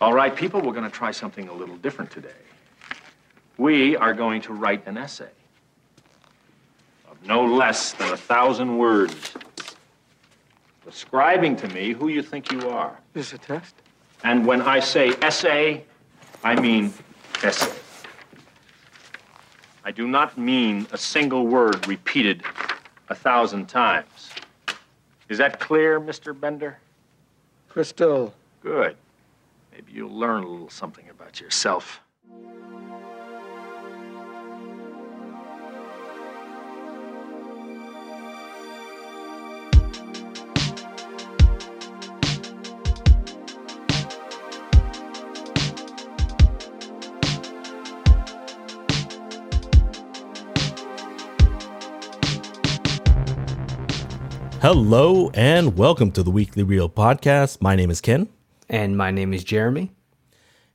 All right, people, we're going to try something a little different today. We are going to write an essay of no less than a thousand words, describing to me who you think you are. Is this a test? And when I say essay, I mean essay. I do not mean a single word repeated a thousand times. Is that clear, Mr. Bender? Crystal. Good. Maybe you'll learn a little something about yourself. Hello and welcome to the Weekly Reel podcast. My name is Ken. And my name is Jeremy.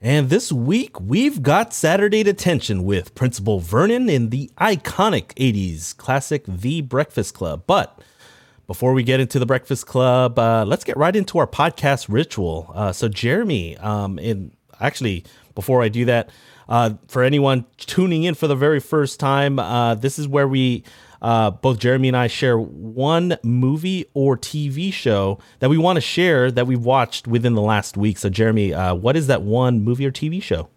And this week we've got Saturday Detention with Principal Vernon in the iconic 80s classic The Breakfast Club. But before we get into the Breakfast Club, uh, let's get right into our podcast ritual. Uh, so, Jeremy, um, in actually, before I do that, uh, for anyone tuning in for the very first time, uh, this is where we uh, both Jeremy and I share one movie or TV show that we want to share that we've watched within the last week. So, Jeremy, uh, what is that one movie or TV show?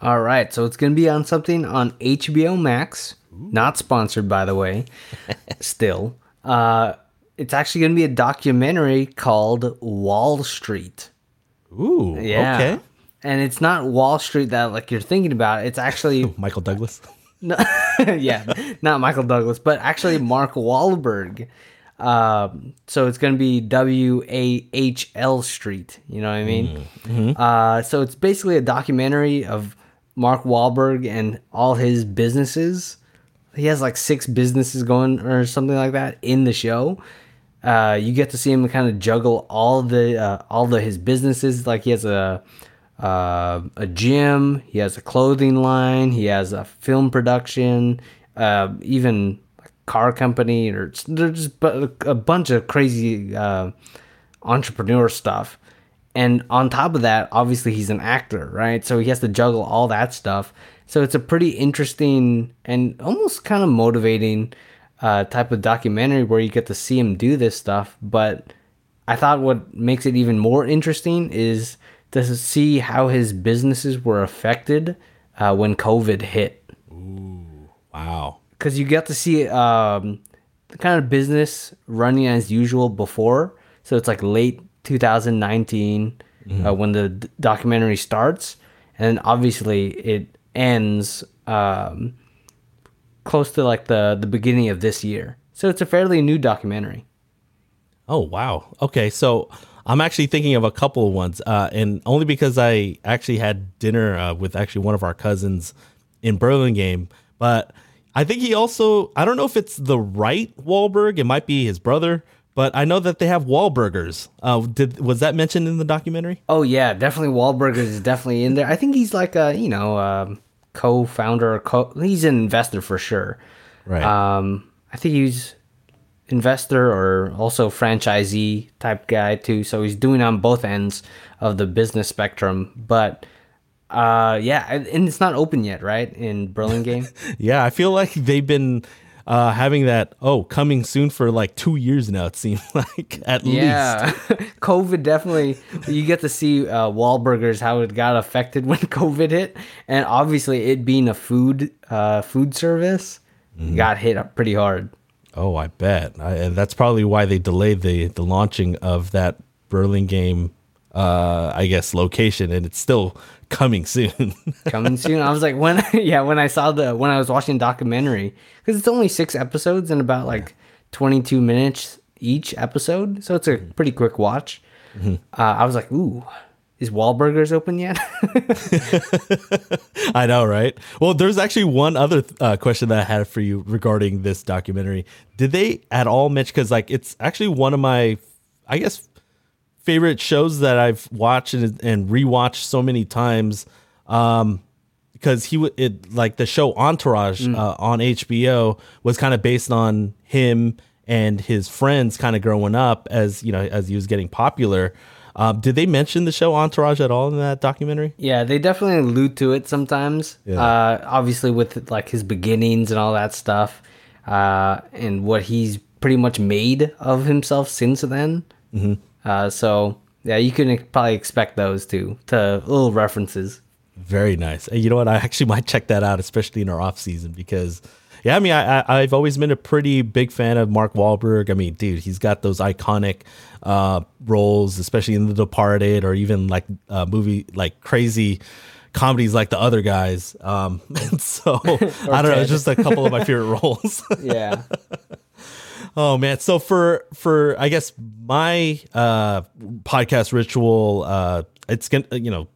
All right, so it's going to be on something on HBO Max, not sponsored by the way. Still, uh, it's actually going to be a documentary called Wall Street. Ooh, Yeah. okay. And it's not Wall Street that like you're thinking about. It's actually Michael Douglas. No, yeah, not Michael Douglas, but actually Mark Wahlberg. Um, so it's going to be W A H L Street. You know what I mean? Uh, so it's basically a documentary of Mark Wahlberg and all his businesses. He has like six businesses going or something like that in the show. Uh, you get to see him kind of juggle all the uh, all the his businesses. Like he has a uh, a gym, he has a clothing line, he has a film production, uh, even a car company, or there's just a bunch of crazy uh, entrepreneur stuff. And on top of that, obviously he's an actor, right? So he has to juggle all that stuff. So it's a pretty interesting and almost kind of motivating uh, type of documentary where you get to see him do this stuff. But I thought what makes it even more interesting is to see how his businesses were affected uh, when COVID hit. Ooh, Wow. Because you get to see um, the kind of business running as usual before. So it's like late 2019 uh, when the d- documentary starts. And obviously it ends um, close to like the, the beginning of this year. So it's a fairly new documentary. Oh wow. Okay, so I'm actually thinking of a couple of ones, uh, and only because I actually had dinner uh, with actually one of our cousins in Burlingame. But I think he also I don't know if it's the right Wahlberg. It might be his brother, but I know that they have Wahlburgers. Uh, did was that mentioned in the documentary? Oh yeah, definitely Wahlberg is definitely in there. I think he's like a you know um, co-founder or co. He's an investor for sure. Right. Um, I think he's investor or also franchisee type guy too. So he's doing on both ends of the business spectrum. But uh, yeah, and it's not open yet, right? In Burlingame. yeah, I feel like they've been uh, having that oh coming soon for like two years now. It seems like at Yeah, least. COVID definitely. You get to see uh, Wahlburgers how it got affected when COVID hit, and obviously it being a food uh, food service got hit up pretty hard. Oh, I bet. I, and that's probably why they delayed the the launching of that Burlingame, uh, I guess, location, and it's still coming soon. Coming soon. I was like, when yeah, when I saw the when I was watching the documentary because it's only six episodes and about like twenty two minutes each episode, so it's a pretty quick watch. Uh, I was like, ooh. Is Wahlburgers open yet? I know, right? Well, there's actually one other uh, question that I had for you regarding this documentary. Did they at all mention? Because like it's actually one of my, I guess, favorite shows that I've watched and, and rewatched so many times. Um, because he would it like the show Entourage uh, on HBO was kind of based on him and his friends kind of growing up as you know as he was getting popular. Um, did they mention the show Entourage at all in that documentary? Yeah, they definitely allude to it sometimes. Yeah. Uh, obviously, with like his beginnings and all that stuff, uh, and what he's pretty much made of himself since then. Mm-hmm. Uh, so yeah, you can probably expect those two to little references. Very nice. You know what? I actually might check that out, especially in our off season, because yeah, I mean, I, I I've always been a pretty big fan of Mark Wahlberg. I mean, dude, he's got those iconic uh, roles, especially in The Departed, or even like uh, movie like crazy comedies like the other guys. Um, so I don't know, it's just a couple of my favorite roles. Yeah. Oh man. So for for I guess my uh podcast ritual uh it's gonna you know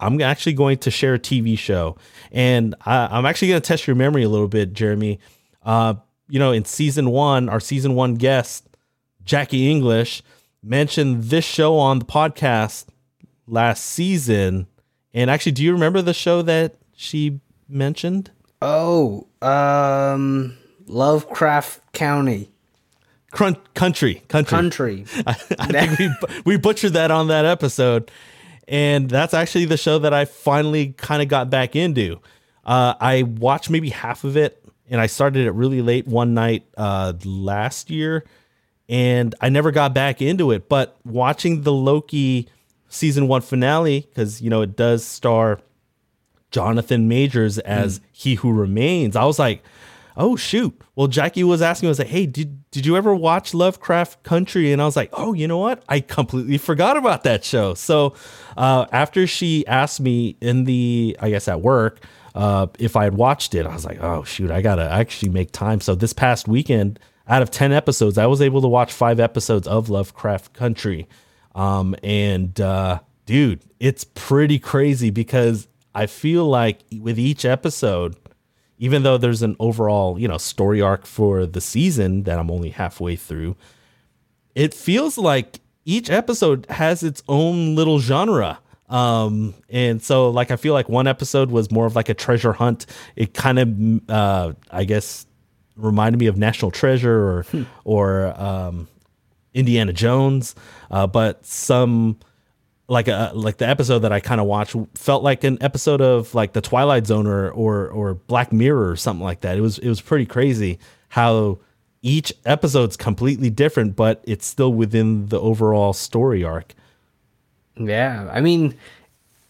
I'm actually going to share a TV show and I, I'm actually going to test your memory a little bit, Jeremy. Uh you know, in season 1, our season 1 guest Jackie English mentioned this show on the podcast last season. And actually, do you remember the show that she mentioned? oh, um, Lovecraft County Crun- country, country. country. I think we, we butchered that on that episode. And that's actually the show that I finally kind of got back into. Uh, I watched maybe half of it and I started it really late one night uh, last year and I never got back into it. But watching the Loki season one finale, because, you know, it does star Jonathan Majors as He Who Remains, I was like, oh shoot. Well, Jackie was asking, me, I was like, hey, did did you ever watch Lovecraft Country? And I was like, oh, you know what? I completely forgot about that show. So uh, after she asked me in the, I guess at work, uh, if I had watched it, I was like, oh shoot, I gotta actually make time. So this past weekend, out of ten episodes, I was able to watch five episodes of Lovecraft Country. Um, and uh, dude, it's pretty crazy because I feel like with each episode, even though there's an overall, you know, story arc for the season that I'm only halfway through, it feels like each episode has its own little genre. Um, and so like I feel like one episode was more of like a treasure hunt. It kind of uh I guess reminded me of National Treasure or or um Indiana Jones. Uh but some like a like the episode that I kind of watched felt like an episode of like the Twilight Zone or, or or Black Mirror or something like that. It was it was pretty crazy how each episode's completely different, but it's still within the overall story arc. Yeah, I mean,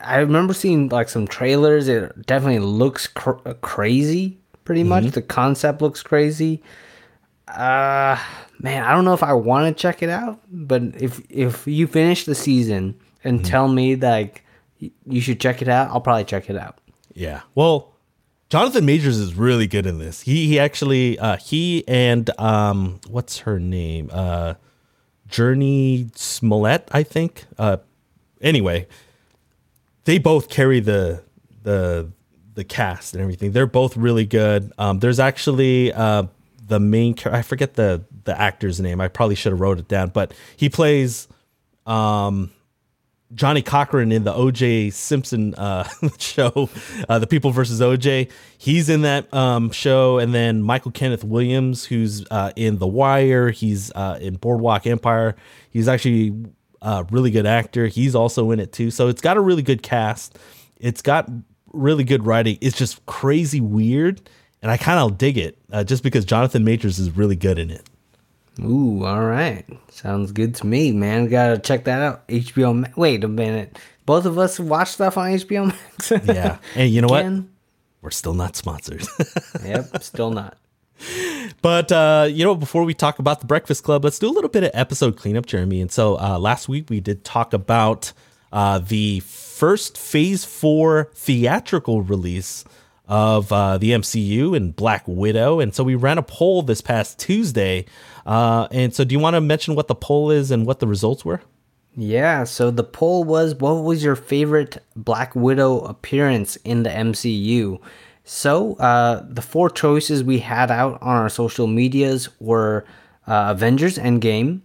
I remember seeing like some trailers. It definitely looks cr- uh, crazy. Pretty much, the concept looks crazy. Uh, man, I don't know if I want to check it out, but if if you finish the season and tell me like, you should check it out, I'll probably check it out. Yeah. Well, Jonathan Majors is really good in this. He he actually uh he and um what's her name? Uh Jurnee Smollett, I think. Uh anyway, they both carry the the the cast and everything. They're both really good. Um there's actually uh the main char- I forget the the actor's name. I probably should have wrote it down, but he plays um Johnnie Cochran in the OJ Simpson uh, show, uh, The People versus OJ. He's in that um, show, and then Michael Kenneth Williams, who's uh, in The Wire. He's uh, in Boardwalk Empire. He's actually a really good actor. He's also in it too. So it's got a really good cast. It's got really good writing. It's just crazy weird, and I kind of dig it uh, just because Jonathan Majors is really good in it. Ooh, all right, sounds good to me, man. Gotta check that out. HBO. Ma- Wait a minute, both of us watch stuff on HBO Max. Yeah, Hey, you know what? We're still not sponsored. Yep, still not. But uh, you know, before we talk about the Breakfast Club, let's do a little bit of episode cleanup, Jeremy. And so uh, last week we did talk about uh, the first Phase Four theatrical release of uh, the MCU and Black Widow. And so we ran a poll this past Tuesday. Uh, and so, do you want to mention what the poll is and what the results were? Yeah, so the poll was what was your favorite Black Widow appearance in the MCU? So, uh, the four choices we had out on our social medias were uh, Avengers Endgame,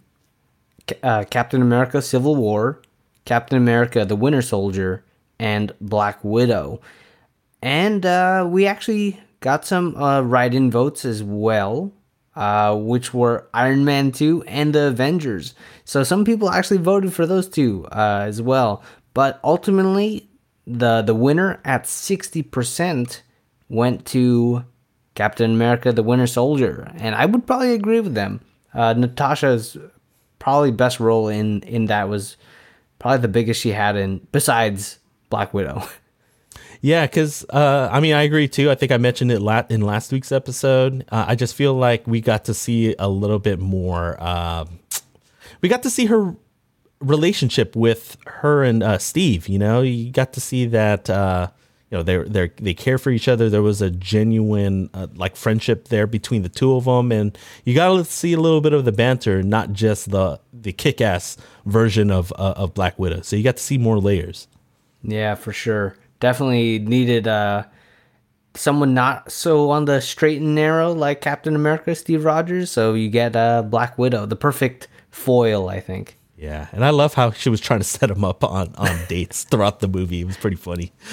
uh, Captain America Civil War, Captain America the Winter Soldier, and Black Widow. And uh, we actually got some uh, write in votes as well. uh, which were Iron Man 2 and the Avengers. So some people actually voted for those two uh, as well. But ultimately, the the winner at 60% went to Captain America the Winter Soldier. And I would probably agree with them. Uh, Natasha's probably best role in, in that was probably the biggest she had in, besides Black Widow. Yeah, because uh, I mean, I agree too. I think I mentioned it la- in last week's episode. Uh, I just feel like we got to see a little bit more. Uh, we got to see her relationship with her and uh, Steve. You know, you got to see that. Uh, you know, they they they care for each other. There was a genuine uh, like friendship there between the two of them, and you got to see a little bit of the banter, not just the the kick ass version of of Black Widow. So you got to see more layers. Yeah, for sure definitely needed uh, someone not so on the straight and narrow like Captain America, Steve Rogers. So you get uh, Black Widow, the perfect foil, I think. Yeah, and I love how she was trying to set him up on on dates throughout the movie. It was pretty funny.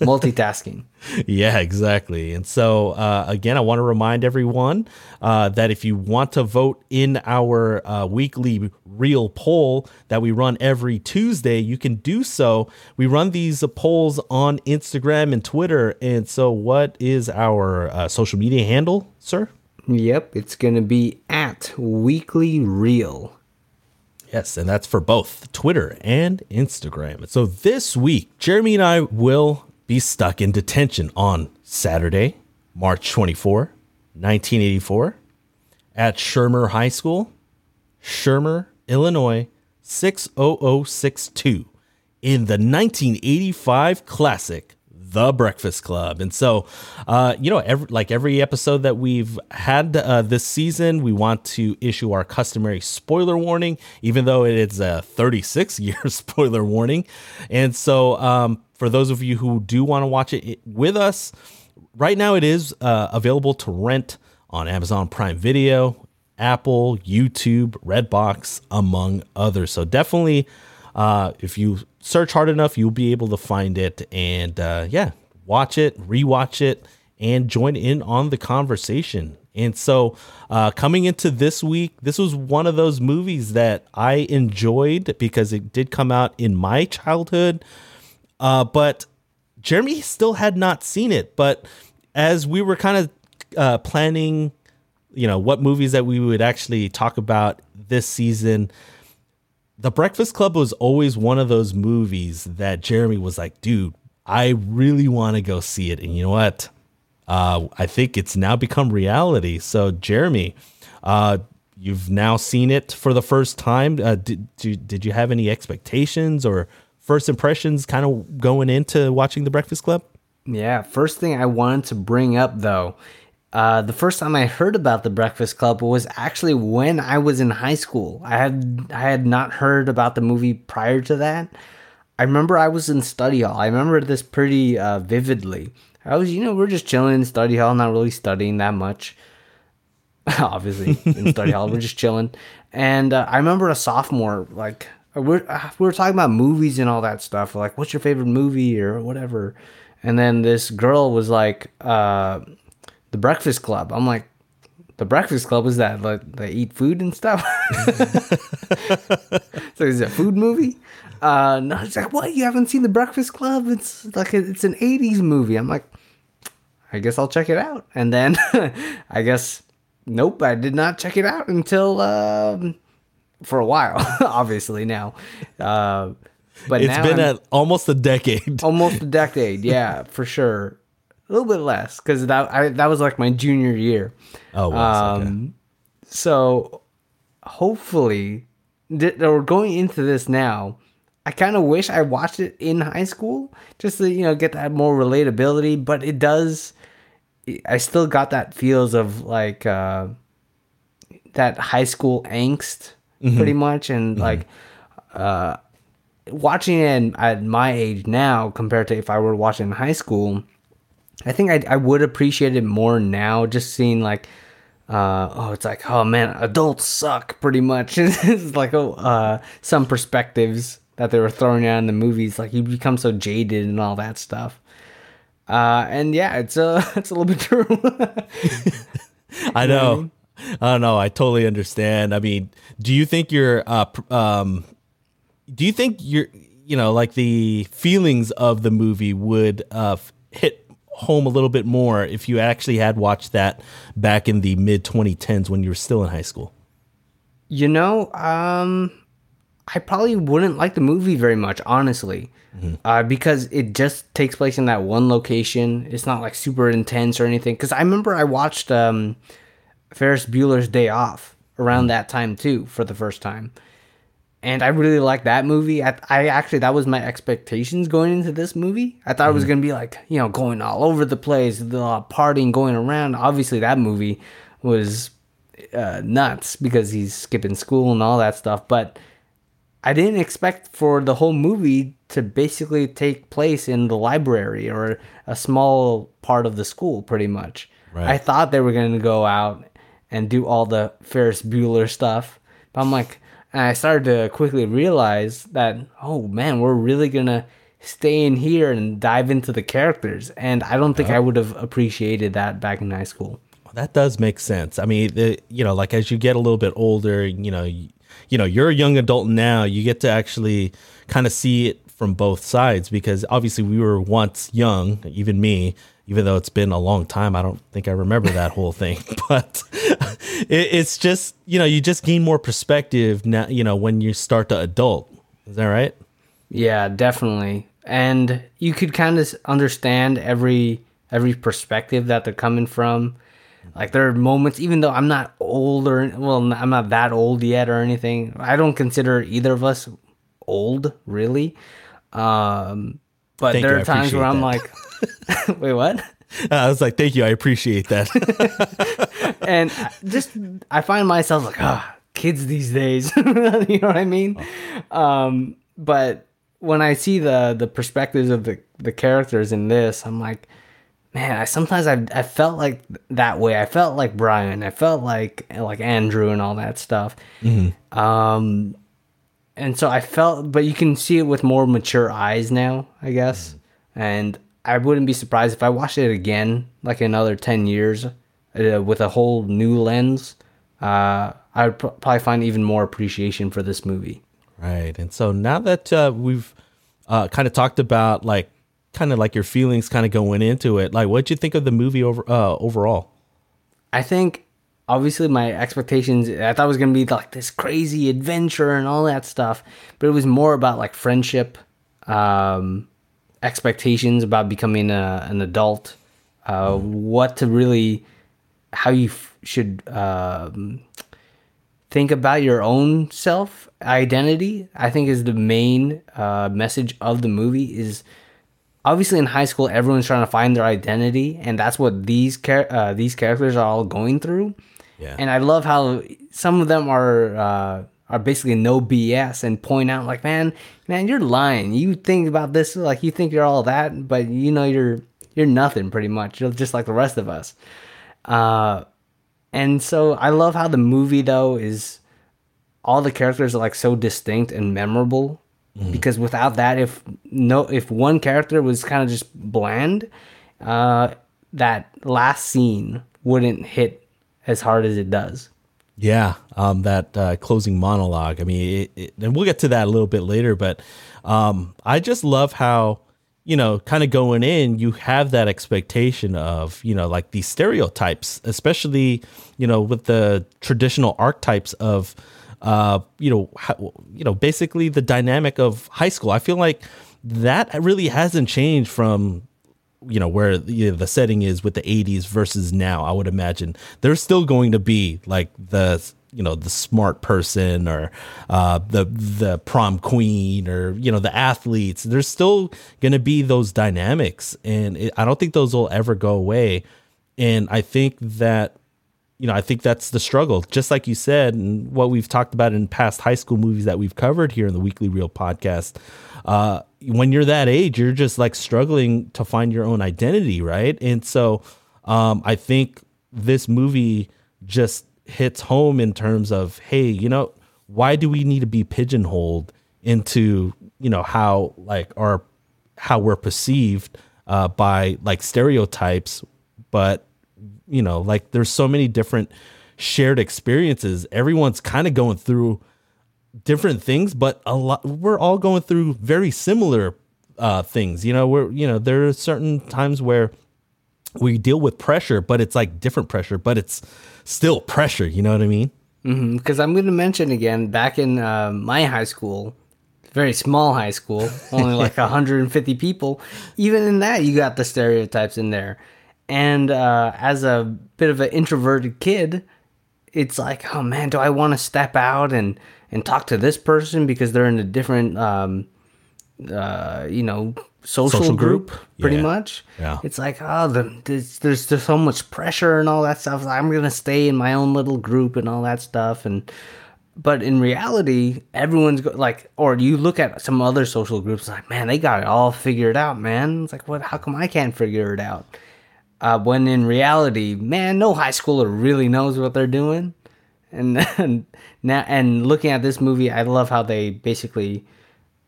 Multitasking. Yeah, exactly. And so uh, again, I want to remind everyone uh, that if you want to vote in our uh, weekly reel poll that we run every Tuesday, you can do so. We run these polls on Instagram and Twitter. And so, what is our uh, social media handle, sir? Yep, it's gonna be at Weekly Reel. Yes, and that's for both Twitter and Instagram. So this week, Jeremy and I will be stuck in detention on Saturday, March 24, 1984, at Shermer High School, Shermer, Illinois, 60062, in the 1985 classic the Breakfast Club. And so, uh, you know, every, like every episode that we've had uh, this season, we want to issue our customary spoiler warning, even though it is a 36 year spoiler warning. And so, um, for those of you who do want to watch it with us, right now it is uh, available to rent on Amazon Prime Video, Apple, YouTube, Redbox, among others. So definitely uh, if you search hard enough, you'll be able to find it. And uh, yeah, watch it, rewatch it, and join in on the conversation. And so, uh, coming into this week, this was one of those movies that I enjoyed because it did come out in my childhood. Uh, but Jeremy still had not seen it. But as we were kind of uh, planning, you know, what movies that we would actually talk about this season, the Breakfast Club was always one of those movies that Jeremy was like, dude, I really want to go see it. And you know what? Uh, I think it's now become reality. So, Jeremy, uh, you've now seen it for the first time. Uh, did, did, did you have any expectations or first impressions kind of going into watching The Breakfast Club? Yeah, first thing I wanted to bring up though uh, the first time I heard about the Breakfast Club was actually when I was in high school. I had I had not heard about the movie prior to that. I remember I was in study hall. I remember this pretty uh, vividly. I was, you know, we're just chilling in study hall, not really studying that much. Obviously, in study hall, we're just chilling. And uh, I remember a sophomore, like we're uh, we were talking about movies and all that stuff. Like, what's your favorite movie or whatever? And then this girl was like, uh, the Breakfast Club. I'm like, the Breakfast Club is that like they eat food and stuff. so is it a food movie? Uh, no, it's like what? You haven't seen the Breakfast Club? It's like a, it's an '80s movie. I'm like, I guess I'll check it out. And then I guess nope, I did not check it out until um, for a while. obviously now, uh, but it's been a, almost a decade. almost a decade, yeah, for sure a little bit less because that I, that was like my junior year. Oh, wow. Um, okay. So hopefully, th- we're going into this now. I kind of wish I watched it in high school just to you know get that more relatability, but it does. I still got that feels of like uh, that high school angst, mm-hmm. pretty much, and mm-hmm. like uh, watching it at my age now compared to if I were watching in high school I think I, I would appreciate it more now, just seeing like, uh, oh, it's like, oh man, adults suck pretty much. it's like, oh, uh, some perspectives that they were throwing out in the movies, like you become so jaded and all that stuff. Uh, and yeah, it's uh, it's a little bit true. I know. No, I don't know. I totally understand. I mean, do you think you're uh um do you think you're you know, like the feelings of the movie would uh hit home a little bit more if you actually had watched that back in the mid 2010s when you were still in high school? You know, um, I probably wouldn't like the movie very much, honestly, uh, because it just takes place in that one location. It's not like super intense or anything. Because I remember I watched um, Ferris Bueller's Day Off around that time too for the first time, and I really liked that movie. I, I actually that was my expectations going into this movie. I thought it was gonna be like you know going all over the place, the uh, partying going around. Obviously, that movie was uh, nuts because he's skipping school and all that stuff. But I didn't expect for the whole movie to basically take place in the library or a small part of the school, pretty much. Right. I thought they were going to go out and do all the Ferris Bueller stuff. But I'm like, and I started to quickly realize that, oh man, we're really to stay in here and dive into the characters. And I don't think uh-huh. I would have appreciated that back in high school. Well, That does make sense. I mean, the, you know, like as you get a little bit older, you know, you, you know, you're a young adult now. You get to actually kind of see it from both sides because obviously we were once young, even me. Even though it's been a long time, I don't think I remember that whole thing. But it, it's just you know, you just gain more perspective now. You know, when you start to adult. Is that right? Yeah, definitely. And you could kind of understand every every perspective that they're coming from. Like there are moments, even though I'm not older, well, I'm not that old yet or anything. I don't consider either of us old, really. Um, but Thank there you, are times where I'm like, appreciate wait, what? I was like, thank you, I appreciate that. and just I find myself like, ah, kids these days. you know what I mean? Um, but when I see the the perspectives of the the characters in this, I'm like, man, I sometimes I I felt like that way. I felt like Brian. I felt like like Andrew and all that stuff. Um, and so I felt, but you can see it with more mature eyes now, I guess. And I wouldn't be surprised if I watched it again, like another ten years, uh, with a whole new lens. Uh, I would pr- probably find even more appreciation for this movie. Right. And so now that uh, we've uh, kind of talked about like kind of like your feelings kind of going into it, like what'd you think of the movie over uh, overall? I think obviously my expectations I thought it was gonna be like this crazy adventure and all that stuff, but it was more about like friendship, um, expectations about becoming a, an adult, uh, what to really, how you f- should um, think about your own self identity. I think is the main uh, message of the movie is obviously in high school everyone's trying to find their identity and that's what these char- uh, these characters are all going through Yeah. and i love how some of them are uh, are basically no bs and point out like man man you're lying. You think about this like you think you're all that but you know you're you're nothing pretty much you're just like the rest of us. Uh, and so i love how the movie though is all the characters are like so distinct and memorable because without that if no if one character was kind of just bland uh that last scene wouldn't hit as hard as it does Yeah, um, that uh, closing monologue. I mean, it, it, and we'll get to that a little bit later, but um, I just love how you know, kind of going in, you have that expectation of you know, like these stereotypes, especially you know, with the traditional archetypes of uh, you know, how, you know, basically the dynamic of high school. I feel like that really hasn't changed from you know where you know, the setting is with the 80s versus now i would imagine there's still going to be like the you know the smart person or uh the the prom queen or you know the athletes. There's still going to be those dynamics and it, i don't think those will ever go away. And i think that you know, I think that's the struggle. Just like you said, and what we've talked about in past high school movies that we've covered here in the Weekly Reel podcast. Uh, when you're that age, you're just like struggling to find your own identity, right? And so um, I think this movie just hits home in terms of, hey, you know, why do we need to be pigeonholed into, you know, how like our how we're perceived uh, by like stereotypes, but you know like there's so many different shared experiences. Everyone's kind of going through different things, but a lot we're all going through very similar uh, things. You know, we're you know there are certain times where we deal with pressure, but it's like different pressure, but it's still pressure. You know what I mean? Because I'm going to mention again, back in uh, my high school, very small high school, only like 150 people. Even in that, you got the stereotypes in there. And uh, as a bit of an introverted kid, it's like, oh man, do I want to step out and and talk to this person because they're in a different, um, uh, you know, social, Social group, group? pretty Yeah. much. Yeah. It's like, oh, the, there's, there's there's so much pressure and all that stuff. I'm gonna stay in my own little group and all that stuff. And but in reality, everyone's go- like, or you look at some other social groups, like, man, they got it all figured out, man. It's like, what? How come I can't figure it out? Uh, when in reality, man, no high schooler really knows what they're doing. And, and now, and looking at this movie, I love how they basically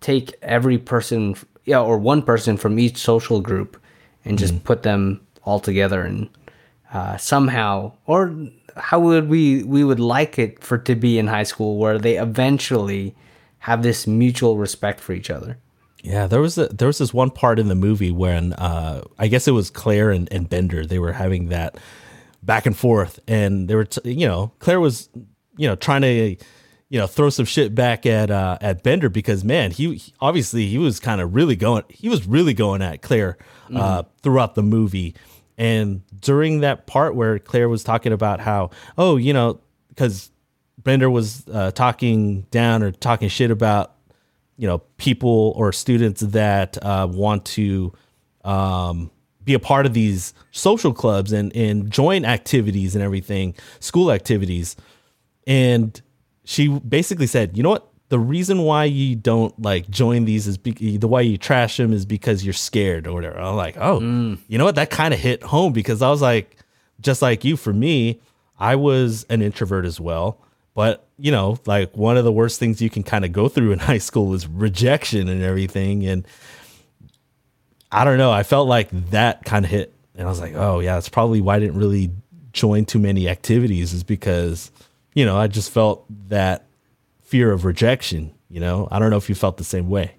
take every person, yeah, or one person from each social group, and just put them all together, and uh, somehow, or how would we we would like it for to be in high school, where they eventually have this mutual respect for each other. Yeah, there was a, there was this one part in the movie when uh, I guess it was Claire and, and Bender. They were having that back and forth, and they were t- you know Claire was you know trying to you know throw some shit back at uh, at Bender because man he, he- obviously he was kind of really going he was really going at Claire uh, throughout the movie, and during that part where Claire was talking about how oh you know because Bender was uh, talking down or talking shit about you know people or students that uh, want to um, be a part of these social clubs and and join activities and everything, school activities, and she basically said, you know what? The reason why you don't like join these is be- the way you trash them is because you're scared or whatever. I'm like, oh, you know what? That kind of hit home because I was like, just like you, for me, I was an introvert as well. But you know, like one of the worst things you can kind of go through in high school is rejection and everything. And I don't know, I felt like that kind of hit, and I was like, oh yeah, that's probably why I didn't really join too many activities is because you know I just felt that fear of rejection. You know, I don't know if you felt the same way.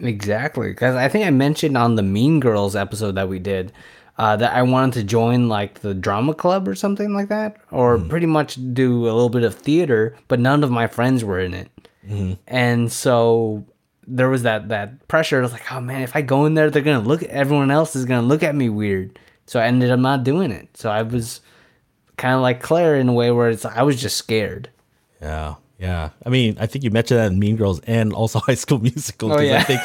Exactly, because I think I mentioned on the Mean Girls episode that we did uh, that I wanted to join like the drama club or something like that, or pretty much do a little bit of theater, but none of my friends were in it, and so there was that that pressure. I was like, oh man, if I go in there, they're gonna look. Everyone else is gonna look at me weird. So I ended up not doing it. So I was kind of like Claire in a way where it's I was just scared. Yeah, yeah. I mean, I think you mentioned that in Mean Girls and also High School Musical. Oh, yeah. I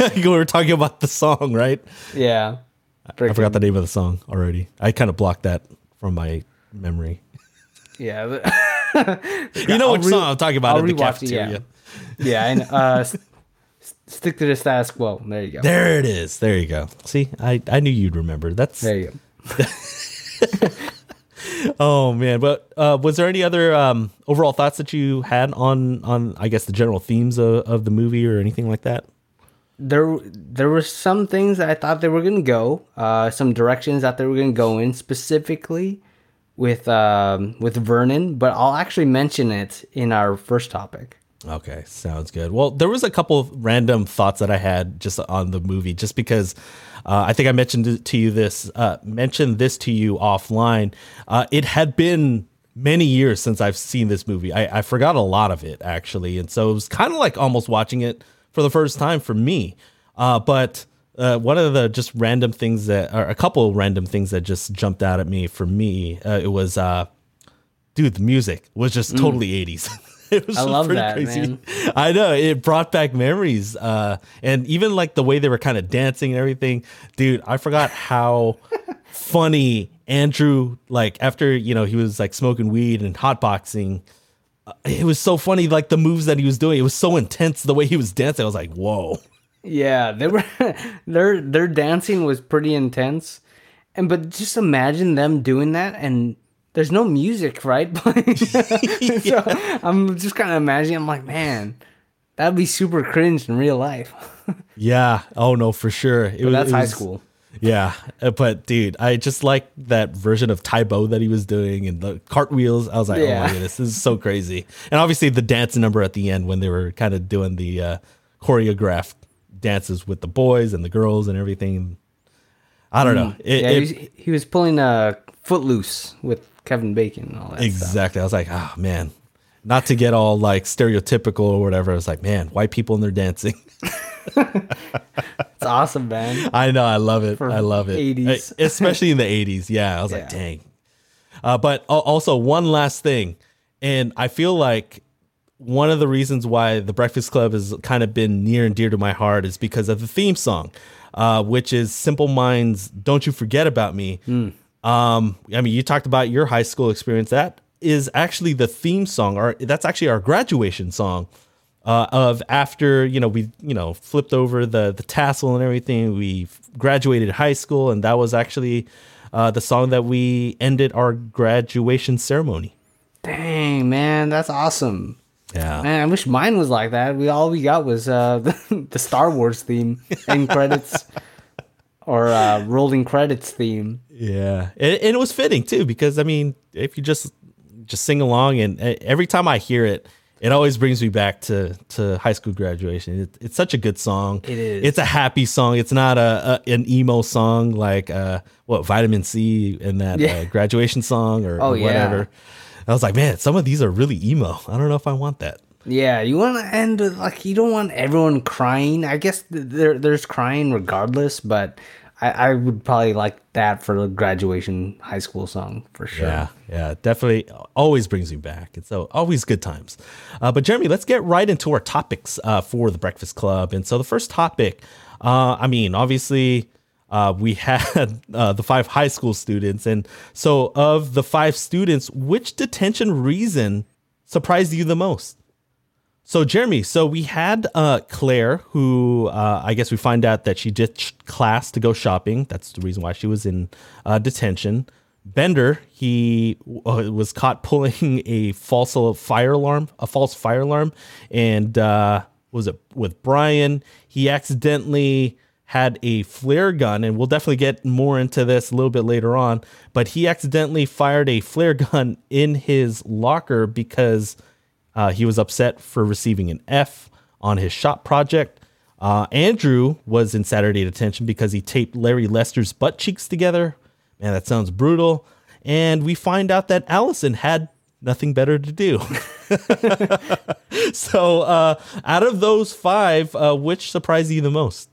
think we were talking about the song, right? Yeah. I forgot the name of the song already. I kind of blocked that from my memory. Yeah. You know I'll which re- song I'm talking about I'll in the rewatch it, cafeteria. yeah. Yeah, and uh, s- stick to the status quo. There you go. There it is. There you go. See, I, I knew you'd remember. That's There you go. oh man. But uh, was there any other um, overall thoughts that you had on on I guess the general themes of, of the movie or anything like that? There, there were some things that I thought they were gonna go, uh, some directions that they were gonna go in specifically with um, with Vernon, but I'll actually mention it in our first topic. Okay, sounds good. Well, there was a couple of random thoughts that I had just on the movie, just because uh, I think I mentioned to you this uh, mentioned this to you offline. Uh, it had been many years since I've seen this movie. I, I forgot a lot of it actually, and so it was kind of like almost watching it for the first time for me. Uh, but uh, one of the just random things that, or a couple of random things that just jumped out at me for me, uh, it was, uh, dude, the music was just totally 80s. it was Mm. I love pretty that, man. I know it brought back memories, uh, and even like the way they were kind of dancing and everything, dude. I forgot how funny Andrew, like after you know he was like smoking weed and hotboxing, it was so funny. Like the moves that he was doing, it was so intense. The way he was dancing, I was like, whoa. Yeah, they were their their dancing was pretty intense, and but just imagine them doing that and. There's no music, right? so I'm just kind of imagining. I'm like, man, that'd be super cringe in real life. Yeah. Oh no, for sure. It But that's it high was- school. Yeah, uh, but dude, I just like that version of Tae Bo that he was doing and the cartwheels. I was like, oh my goodness, this is so crazy. And obviously the dance number at the end when they were kind of doing the uh, choreographed dances with the boys and the girls and everything. I don't know. It- yeah, it- he, was, he was pulling uh, Footloose with Kevin Bacon and all that stuff. exactly. I was like, oh man, not to get all like stereotypical or whatever. I was like, man, white people and their dancing. It's awesome, man. I know, I love it. For I love it. 80s. Especially in the 80s. Yeah, I was like, dang. Uh, but also, one last thing. And I feel like one of the reasons why the Breakfast Club has kind of been near and dear to my heart is because of the theme song, uh, which is Simple Minds' Don't You Forget About Me. Hmm. Um, I mean, you talked about your high school experience. That is actually the theme song, or that's actually our graduation song uh, of after you know we you know flipped over the the tassel and everything. We graduated high school, and that was actually uh, the song that we ended our graduation ceremony. Dang, man, that's awesome. Yeah, Man, I wish mine was like that. We all we got was uh, the, the Star Wars theme in credits or uh, rolling credits theme. yeah, and, and it was fitting too because I mean, if you just just sing along, and every time I hear it. It always brings me back to, to high school graduation. It, it's such a good song. It is. It's a happy song. It's not a, a an emo song like uh, what Vitamin C and that Yeah. uh, graduation song or, Oh, or yeah. whatever. I was like, man, some of these are really emo. I don't know if I want that. Yeah, you want to end with, like you don't want everyone crying. I guess there there's crying regardless, but I, I would probably like that for a graduation high school song for sure. Yeah, yeah, definitely. Always brings me back. It's so always good times. Uh, but Jeremy, let's get right into our topics uh, for the Breakfast Club. And so the first topic, uh, I mean, obviously, uh, we had uh, the five high school students. And so of the five students, which detention reason surprised you the most? So Jeremy, so we had uh, Claire, who uh, I guess we find out that she ditched class to go shopping. That's the reason why she was in uh, detention. Bender, he uh, was caught pulling a false fire alarm, a false fire alarm, and uh, was it with Brian? He accidentally had a flare gun, and we'll definitely get more into this a little bit later on. But he accidentally fired a flare gun in his locker because uh, he was upset for receiving an F on his shop project. Uh, Andrew was in Saturday detention because he taped Larry Lester's butt cheeks together. Man, that sounds brutal. And we find out that Allison had nothing better to do. so, uh, out of those five, uh, which surprised you the most?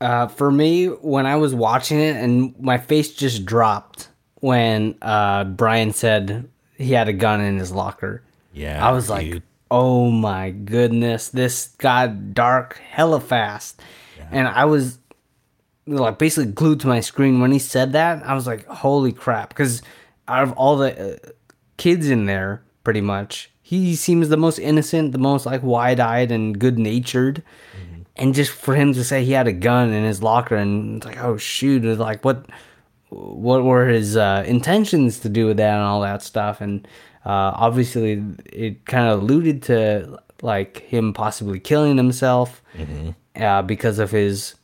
Uh, for me, when I was watching it, and my face just dropped when uh, Brian said he had a gun in his locker. Yeah, I was like, oh my goodness, this got dark hella fast. And I was like basically glued to my screen when he said that. I was like, holy crap. Because out of all the uh, kids in there, pretty much, he seems the most innocent, the most like wide eyed and good natured. And just for him to say he had a gun in his locker and it's like, oh shoot, it's like what what were his uh, intentions to do with that and all that stuff and uh, obviously it kind of alluded to like him possibly killing himself uh, because of his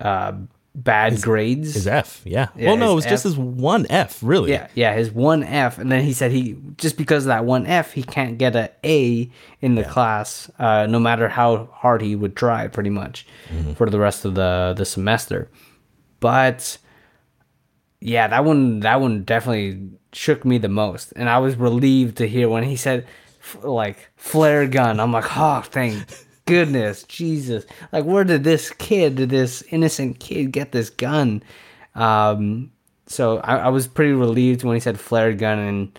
uh, bad grades his F. Yeah. Yeah, well, no, it his was just his one F, really. yeah yeah his one f and then he said he just because of that one f he can't get a a in the class uh, no matter how hard he would try pretty much for the rest of the the semester but yeah that one that one definitely shook me the most. And i was relieved to hear when he said f- like flare gun. I'm like oh thank goodness jesus. Like where did this kid this innocent kid get this gun? Um so I, I was pretty relieved when he said flare gun and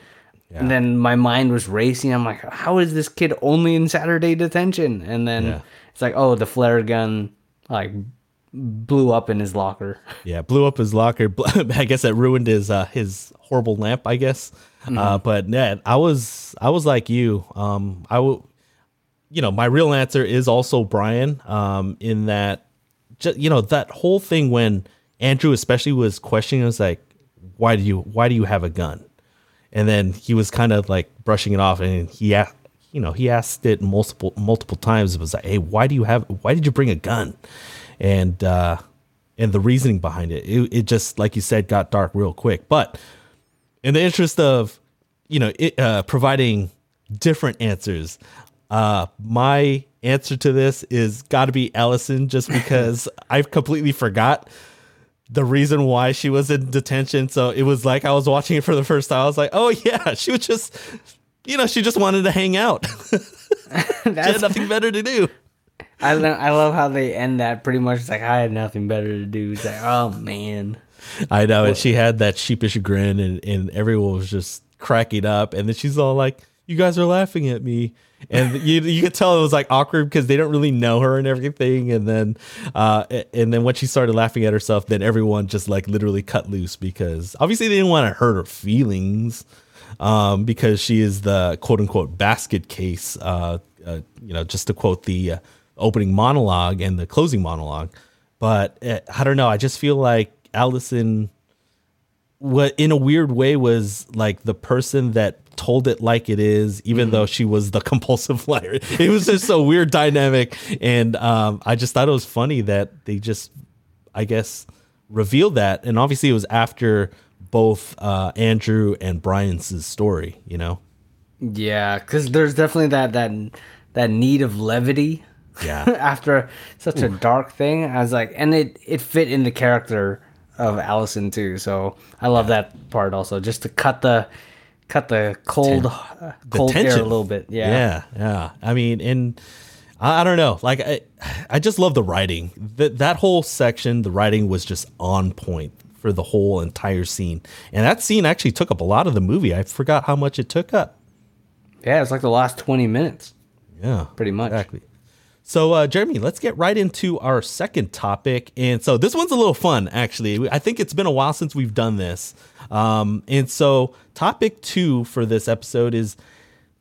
and then my mind was racing. I'm like how is this kid only in saturday detention? And then Yeah. it's like oh the flare gun like blew up in his locker Yeah, blew up his locker. I guess that ruined his uh, his horrible lamp. I guess. Uh, but yeah, I was I was like you. Um, I will. You know, my real answer is also Brian. Um, in that, just you know, that whole thing when Andrew especially was questioning us like, why do you why do you have a gun? And then he was kind of like brushing it off, and he asked, you know, he asked it multiple multiple times. It was like, hey, why do you have? Why did you bring a gun? And uh, and the reasoning behind it. It, it just, like you said, got dark real quick. But in the interest of, you know, it, uh, providing different answers, uh, my answer to this is got to be Allison, just because I've completely forgot the reason why she was in detention. So it was like I was watching it for the first time. I was like, oh yeah, she was just, you know, she just wanted to hang out. she had nothing better to do. I lo- I love how they end that pretty much. It's like I had nothing better to do. It's like oh man. I know, and she had that sheepish grin, and, and everyone was just cracking up. And then she's all like, "You guys are laughing at me," and you you could tell it was like awkward because they don't really know her and everything. And then, uh, and then when she started laughing at herself, then everyone just like literally cut loose because obviously they didn't want to hurt her feelings, um, because she is the quote unquote basket case. Uh, uh you know, just to quote the uh, opening monologue and the closing monologue. But uh, I don't know. I just feel like Allison what in a weird way was like the person that told it like it is even though she was the compulsive liar it was just a weird dynamic and um, i just thought it was funny that they just i guess revealed that and obviously it was after both uh, andrew and brian's story you know Yeah, because there's definitely that that that need of levity. Yeah. After such a dark thing, I was like, and it it fit in the character of Allison too. So I love that part also, just to cut the cut the cold uh, the cold air a little bit. Yeah. yeah yeah i mean and I, I don't know like i i just love the writing that that whole section the writing was just on point for the whole entire scene and that scene actually took up a lot of the movie i forgot how much it took up Yeah, it's like the last twenty minutes. yeah Pretty much. exactly so uh, jeremy let's get right into our second topic. And so this one's a little fun actually. I think it's been a while since we've done this. Um, and so topic two for this episode is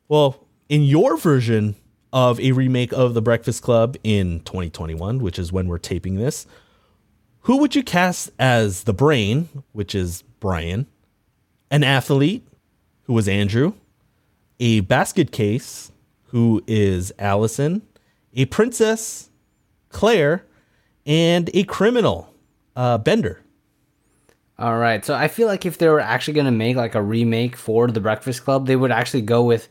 well in your version of a remake of the breakfast club in 2021 which is when we're taping this who would you cast as the brain which is brian an athlete who was andrew a basket case who is allison a princess claire and a criminal uh, bender All right. So I feel like if they were actually going to make like a remake for The Breakfast Club, they would actually go with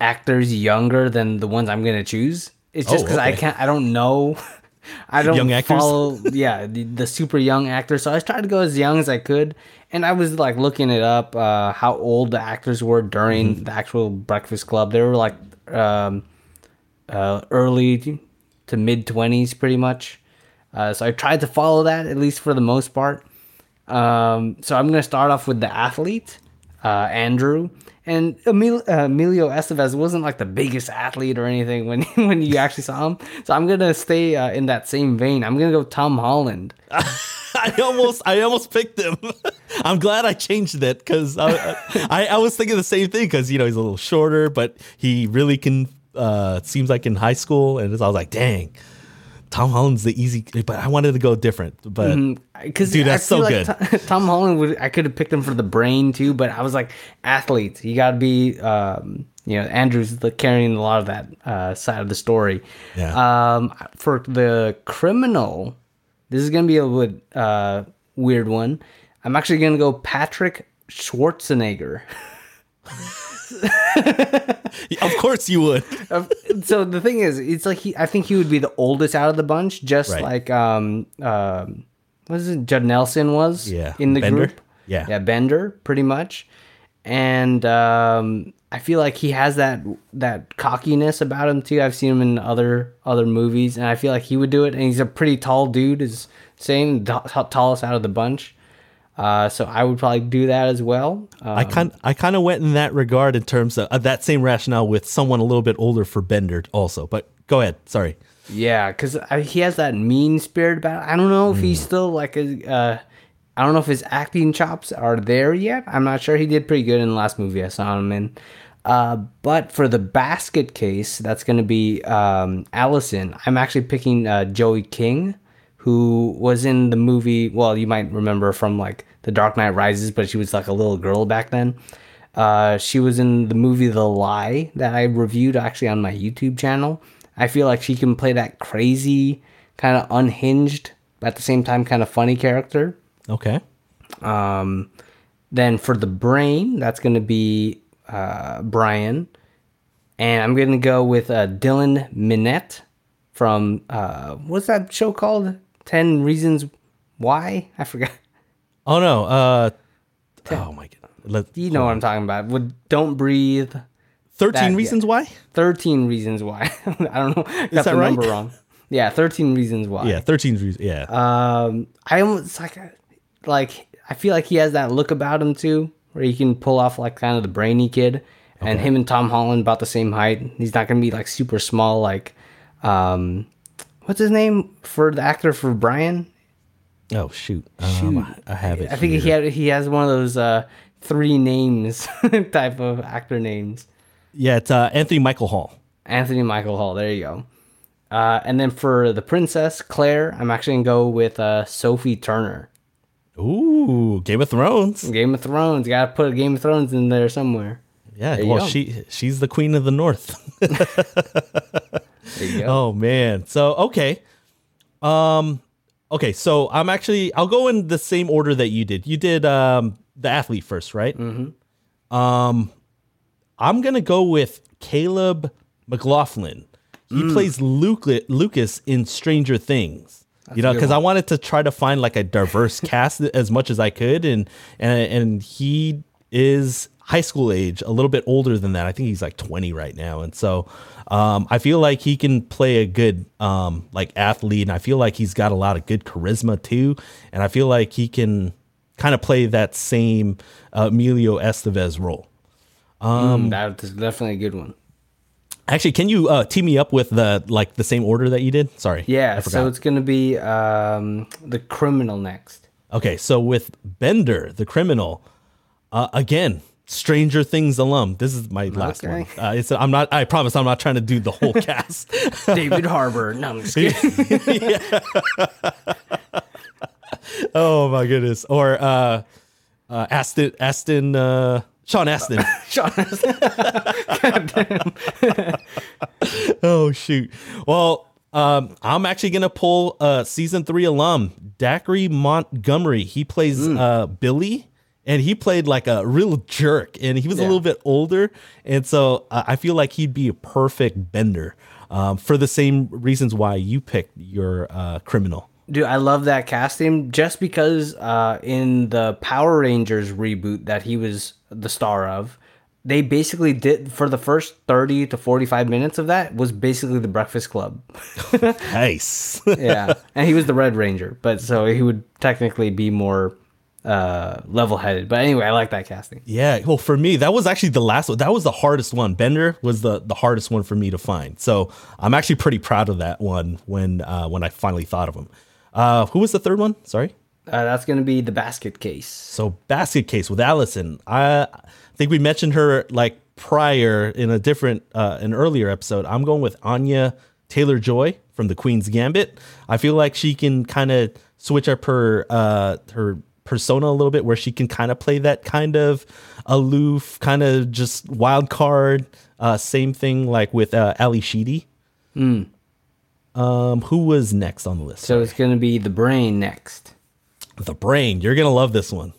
actors younger than the ones I'm going to choose. It's just Oh, because I can't, I don't know. I don't Young actors? follow, yeah, the, the super young actors. So I tried to go as young as I could. And I was like looking it up, uh, how old the actors were during Mm-hmm. the actual Breakfast Club. They were like um, uh, early to mid 20s, pretty much. Uh, so I tried to follow that, at least for the most part. Um, so I'm gonna start off with the athlete, uh, Andrew, and uh, Emilio Estevez wasn't like the biggest athlete or anything when when you actually saw him. So I'm gonna stay uh, in that same vein. I'm gonna go Tom Holland. I almost, I almost picked him. I'm glad I changed that because I, I, I was thinking the same thing because you know he's a little shorter, but he really can. Uh, it seems like in high school, and I was like, dang, Tom Holland's the easy. But I wanted to go different. But Because Dude, that's so good. Tom Holland would I could have picked him for the brain too, but I was like athlete. You got to be. Um, you know, Andrew's the, carrying a lot of that uh, side of the story. Yeah. Um, for the criminal, this is gonna be a uh, weird one. I'm actually gonna go Patrick Schwarzenegger. of course you would. So the thing is, it's like he. I think he would be the oldest out of the bunch, just Right. like um, um, what is it? Judd Nelson was. Yeah, in the Bender? group. Yeah. yeah, Bender, pretty much. And um, I feel like he has that that cockiness about him too. I've seen him in other other movies, and I feel like he would do it. And he's a pretty tall dude, is saying the t- tallest out of the bunch. Uh, so I would probably do that as well. Uh, I kind, I kind of went in that regard in terms of, of that same rationale with someone a little bit older for Bender also. But go ahead. Sorry. Yeah, because he has that mean spirit about. It. I don't know if he's still like a. Uh, I don't know if his acting chops are there yet. I'm not sure. He did pretty good in the last movie I saw him in. Uh, but for the basket case, that's going to be um, Allison. I'm actually picking uh, Joey King, who was in the movie. Well, you might remember from like The Dark Knight Rises, but she was like a little girl back then. Uh, she was in the movie The Lie that I reviewed actually on my YouTube channel. I feel like she can play that crazy, kind of unhinged but at the same time, kind of funny character. Okay. Um, then for the brain, that's going to be uh, Brian. And I'm going to go with uh, Dylan Minnette from, uh, what's that show called? 10 Reasons Why? I forgot. Oh no. Uh. Oh my god. Let, You know what I'm talking about. With Don't Breathe. Thirteen that- reasons why. 13 Reasons Why. I don't know. Got that the right? number wrong. Yeah, 13 Reasons Why. Yeah. Thirteen reasons. Yeah. Um, I almost like, like I feel like he has that look about him too, where he can pull off like kind of the brainy kid, and him and Tom Holland about the same height. He's not gonna be like super small, like, um, what's his name for the actor for Brian? Oh shoot. Um, I have it. I think here. he had he has one of those uh three names type of actor names. Yeah. It's uh, Anthony Michael Hall. Anthony Michael Hall. There you go. Uh, and then for the princess Claire, I'm actually gonna go with uh, Sophie Turner. Ooh, Game of Thrones. Game of Thrones. You Got to put Game of Thrones in there somewhere. Yeah. There Well, she she's the queen of the north. There you go. Oh man. So okay. Um okay, so I'm actually I'll go in the same order that you did. You did um the athlete first, right? Mm-hmm. Um I'm gonna go with Caleb McLaughlin. He Mm. plays Luke, Lucas in Stranger Things. you know, because I wanted to try to find like a diverse cast as much as I could, and and and he is high school age, a little bit older than that. I think he's like 20 right now, and so um, I feel like he can play a good um, like athlete, and I feel like he's got a lot of good charisma too, and I feel like he can kind of play that same uh, Emilio Estevez role. Mm, that's definitely a good one. Actually, can you uh, tee me up with the like the same order that you did? Sorry, Yeah, so it's gonna be um, the criminal next. Okay, so with Bender, the criminal, uh, again, Stranger Things alum. This is my last Okay. one. Uh, it's I'm not. I promise I'm not trying to do the whole cast. David Harbour. No, I'm just kidding. oh my goodness. Or uh, uh, Astin Astin uh, Sean Astin. Sean- oh shoot. Well, um, I'm actually gonna pull uh season three alum Dacre Montgomery. He plays uh Billy. And he played like a real jerk, and he was a little bit older, and so I feel like he'd be a perfect bender um, for the same reasons why you picked your uh, criminal. Dude, I love that casting just because uh, in the Power Rangers reboot that he was the star of, they basically did for the first 30 to 45 minutes of that was basically the Breakfast Club. Nice. yeah. And he was the Red Ranger, but so he would technically be more uh, level headed. But anyway, I like that casting. Yeah, well, for me, that was actually the last one. That was the hardest one. Bender was the the hardest one for me to find. So I'm actually pretty proud of that one when uh, when I finally thought of him. Uh, who was the third one? Sorry. Uh, that's going to be the basket case. So basket case with Allison. I think we mentioned her like prior in a different uh, an earlier episode. I'm going with Anya Taylor Joy from the Queen's Gambit. I feel like she can kind of switch up her uh, her persona a little bit, where she can kind of play that kind of aloof, kind of just wild card. Uh, same thing like with uh, Ally Sheedy. Um, who was next on the list? So it's going to be the brain next. The Brain. You're gonna love this one.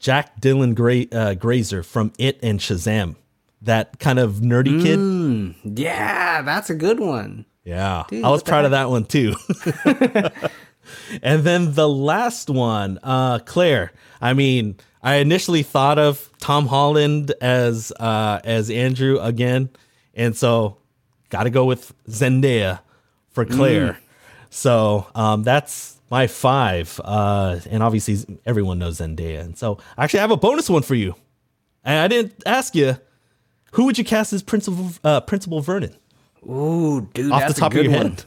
Jack Dylan Gra- uh, Grazer from It and Shazam. That kind of nerdy kid. Yeah, that's a good one. Yeah, Dude, I was proud of that one too. and then the last one, uh, Claire. I mean, I initially thought of Tom Holland as uh, as Andrew again, and so got to go with Zendaya for Claire. So um, that's my five, uh, and obviously everyone knows Zendaya. And so actually, I have a bonus one for you. And I didn't ask you who would you cast as Principal uh, Principal Vernon Ooh, dude, off that's the top a good of your one. head.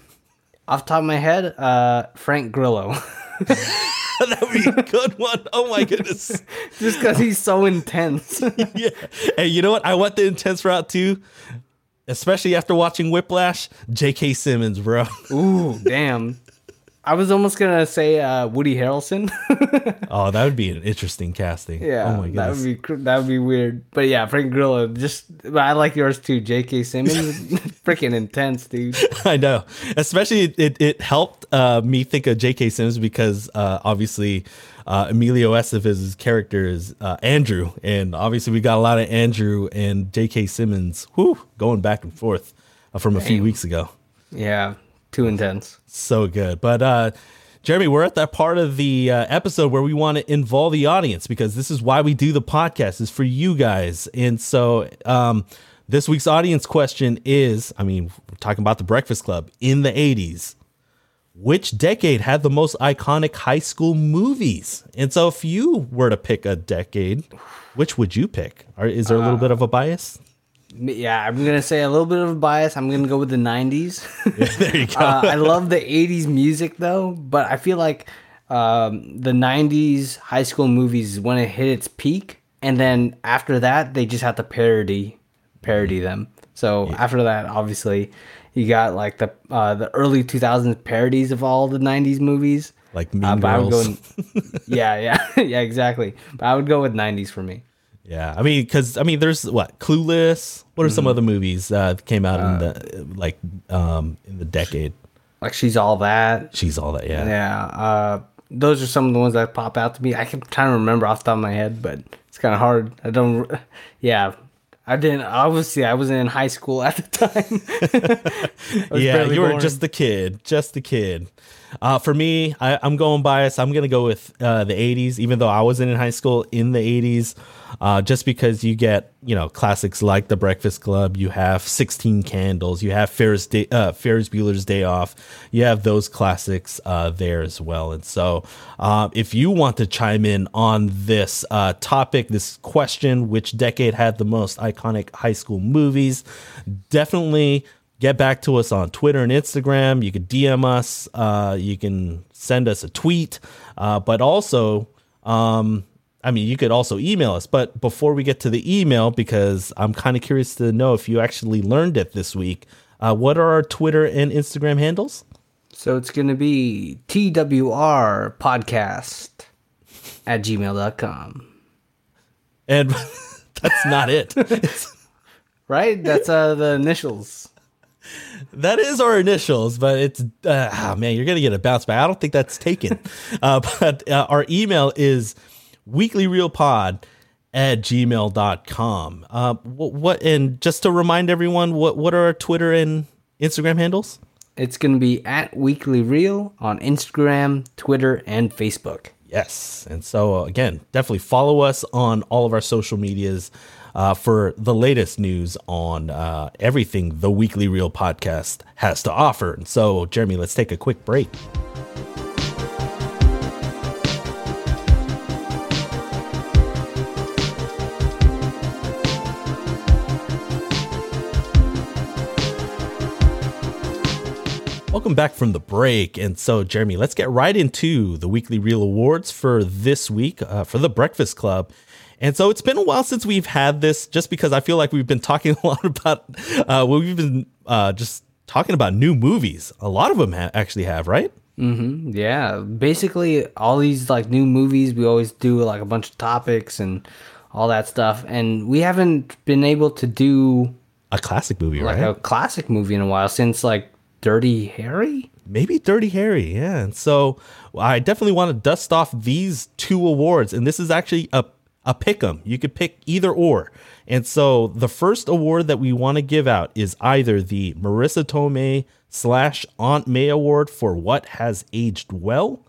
Off the top of my head, uh, Frank Grillo. that would be a good one. Oh my goodness. Just because he's so intense. yeah. And you know what? I went the intense route too. Especially after watching Whiplash, J.K. Simmons, bro. Ooh, damn. I was almost gonna say uh, Woody Harrelson. Oh, that would be an interesting casting. yeah, Oh my that would be that would be weird. But yeah, Frank Grillo. Just I like yours too. J.K. Simmons, freaking intense, dude. I know. Especially it, it, helped uh, me think of J.K. Simmons because uh, obviously uh, Emilio Estevez's character is uh, Andrew, and obviously we got a lot of Andrew and J.K. Simmons, whew, going back and forth uh, from a few weeks ago. Yeah, too intense. So good. But uh Jeremy, we're at that part of the uh, episode where we want to involve the audience because this is why we do the podcast is for you guys. And so um this week's audience question is, I mean, we're talking about the Breakfast Club in the 80s. Which decade had the most iconic high school movies? And so if you were to pick a decade, which would you pick? Is there a little bit of a bias? Yeah, I'm gonna say a little bit of a bias. I'm gonna go with the '90s. there you go. uh, I love the '80s music though, but I feel like um, the '90s high school movies when it hit its peak, and then after that they just have to parody parody them. So after that, obviously, you got like the uh, the early 2000s parodies of all the '90s movies. Like Mean Uh, I would Girls. go, yeah, yeah, yeah, exactly. But I would go with '90s for me. Yeah, I mean, because I mean, there's what Clueless. What are Mm-hmm. some other movies uh, that came out Uh, in the like um in the decade? Like she's all that. She's all that. Yeah. Yeah, uh, those are some of the ones that pop out to me. I can kind of remember off the top of my head, but it's kind of hard. I don't. Yeah, I didn't. Obviously, I wasn't in high school at the time. Yeah, you were born. just the kid, just the kid. Uh, for me, I, I'm going biased. I'm gonna go with uh, the '80s, even though I wasn't in high school in the '80s. Uh, just because you get you know classics like The Breakfast Club, you have 16 Candles, you have Ferris Day, uh, Ferris Bueller's Day Off, you have those classics uh, there as well. And so, uh, if you want to chime in on this topic, this question, which decade had the most iconic high school movies, definitely get back to us on Twitter and Instagram. You can DM us. Uh, you can send us a tweet. Uh, but also, um, I mean, you could also email us. But before we get to the email, because I'm kind of curious to know if you actually learned it this week, uh, what are our Twitter and Instagram handles? So it's gonna be TWR podcast at gmail.com. And that's not it. Right? That's uh the initials. That is our initials, but it's uh, oh man, you're gonna get a bounce back. I don't think that's taken. uh, but uh, our email is weeklyreelpod at gmail.com. Uh, what, what and just to remind everyone, what what are our Twitter and Instagram handles? It's gonna be at Weekly Reel on Instagram, Twitter, and Facebook. Yes. And so, uh, again, definitely follow us on all of our social medias uh, for the latest news on uh, everything the Weekly Reel podcast has to offer. And so, Jeremy, let's take a quick break. Welcome back from the break. And so, Jeremy, let's get right into the weekly Reel Awards for this week uh, for the Breakfast Club. And so, it's been a while since we've had this, just because I feel like we've been talking a lot about, uh, well, we've been uh, just talking about new movies. A lot of them ha- actually have, right? Mm-hmm. Yeah, basically all these like new movies, we always do like a bunch of topics and all that stuff, and we haven't been able to do A classic movie, like right? a classic movie in a while since like Dirty Harry. Maybe Dirty Harry, yeah. And so I definitely want to dust off these two awards, and this is actually a a pick 'em. You could pick either or. And so the first award that we want to give out is either the Marisa Tomei slash Aunt May Award for what has aged well,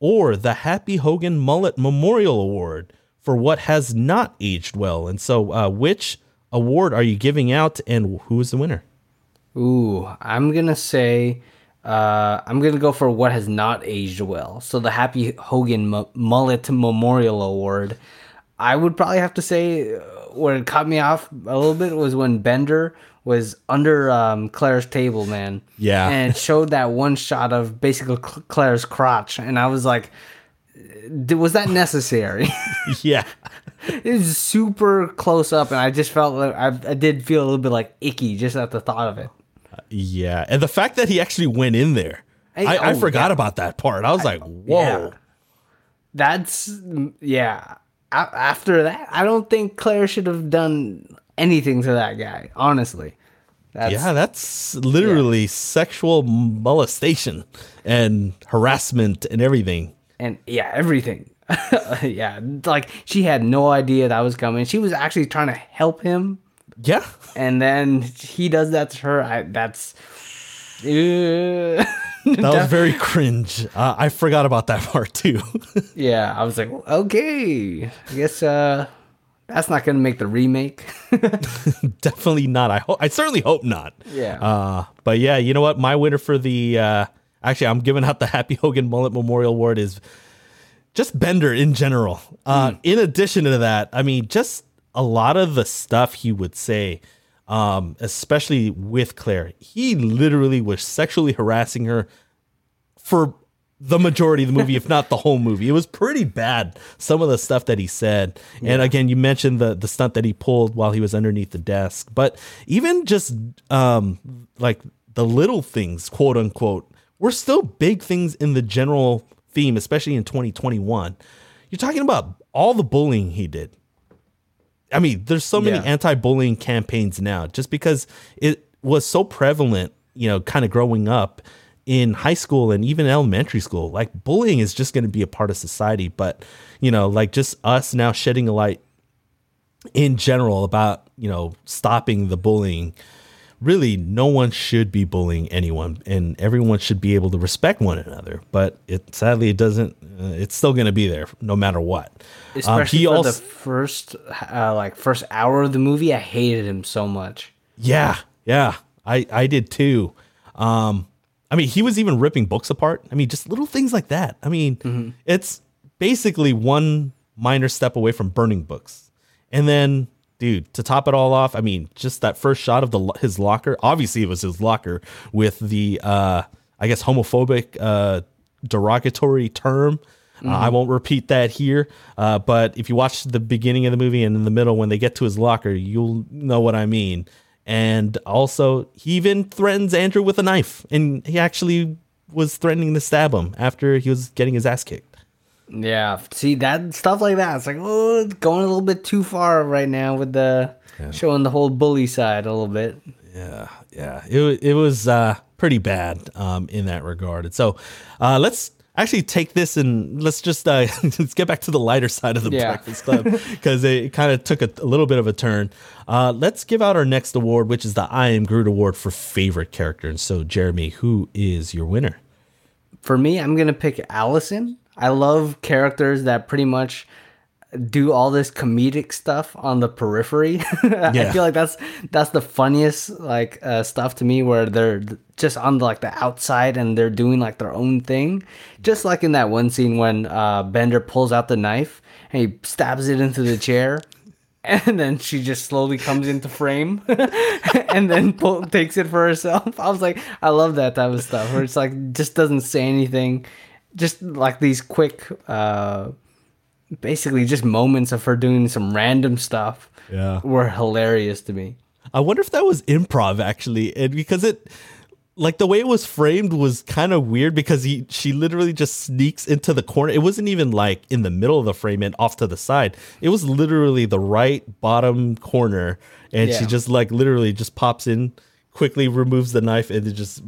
or the Happy Hogan Mullet Memorial Award for what has not aged well. And so, uh, which award are you giving out, and who is the winner? Ooh, I'm gonna say, uh, I'm gonna go for what has not aged well. So the Happy Hogan M- Mullet Memorial Award. I would probably have to say uh, where it caught me off a little bit was when Bender was under um, Claire's table, man. Yeah. and it showed that one shot of basically Claire's crotch, and I was like, was that necessary? yeah. it was super close up, and I just felt like I, I did feel a little bit like icky just at the thought of it. Yeah, and the fact that he actually went in there. I, I oh, forgot yeah. about that part. I was like, whoa. Yeah. That's yeah. After that, I don't think Claire should have done anything to that guy. Honestly, that's, Yeah, that's literally sexual molestation and harassment and everything. and yeah, everything. yeah, like she had no idea that was coming. She was actually trying to help him, Yeah. and then he does that to her. I, that's. Uh, That was very cringe. Uh, I forgot about that part too. yeah, I was like, okay, I guess uh, that's not gonna make the remake. Definitely not. I hope. I certainly hope not. Yeah. Uh, but yeah, you know what? My winner for the uh, actually, I'm giving out the Happy Hogan Mullet Memorial Award is just Bender in general. Uh, In addition to that, I mean, just a lot of the stuff he would say, um, especially with Claire, he literally was sexually harassing her for the majority of the movie, if not the whole movie. It was pretty bad. Some of the stuff that he said, and again, you mentioned the the stunt that he pulled while he was underneath the desk, but even just um, like the little things, quote unquote, were still big things in the general theme, especially in 2021. You're talking about all the bullying he did. I mean, there's so many Yeah. anti-bullying campaigns now just because it was so prevalent, you know, kind of growing up in high school and even elementary school. Like bullying is just going to be a part of society, but you know, like just us now shedding a light in general about, you know, stopping the bullying. Really, no one should be bullying anyone, and everyone should be able to respect one another. But it sadly, it doesn't. Uh, it's still going to be there, no matter what. Um, Especially he for also- the first, uh, like first hour of the movie, I hated him so much. Yeah, yeah, I I did too. Um, I mean, he was even ripping books apart. I mean, just little things like that. I mean, it's basically one minor step away from burning books, and then, dude, to top it all off, I mean, just that first shot of the his locker. Obviously, it was his locker with the uh, I guess homophobic uh, derogatory term. Uh, I won't repeat that here, uh, but if you watch the beginning of the movie and in the middle, when they get to his locker, you'll know what I mean. And also, he even threatens Andrew with a knife, and he actually was threatening to stab him after he was getting his ass kicked. Yeah, see that stuff like that. It's like oh, it's going a little bit too far right now with the showing the whole bully side a little bit. Yeah, yeah, it it was uh, pretty bad um, in that regard. And so, uh, let's actually take this and let's just uh, let's get back to the lighter side of the Yeah. Breakfast Club because it kind of took a, a little bit of a turn. Uh, let's give out our next award, which is the I Am Groot Award for favorite character. And so, Jeremy, who is your winner? For me, I'm gonna pick Allison. I love characters that pretty much do all this comedic stuff on the periphery. I feel like that's that's the funniest like uh, stuff to me, where they're just on like the outside and they're doing like their own thing. Just like in that one scene when uh, Bender pulls out the knife and he stabs it into the chair. And then she just slowly comes into frame, and then pull, takes it for herself. I was like, I love that type of stuff where it's like just doesn't say anything, just like these quick, uh, basically just moments of her doing some random stuff. Yeah. were hilarious to me. I wonder if that was improv actually, and because it, like the way it was framed was kind of weird because he she literally just sneaks into the corner. It wasn't even like in the middle of the frame and off to the side. It was literally the right bottom corner, and she just like literally just pops in, quickly removes the knife, and it just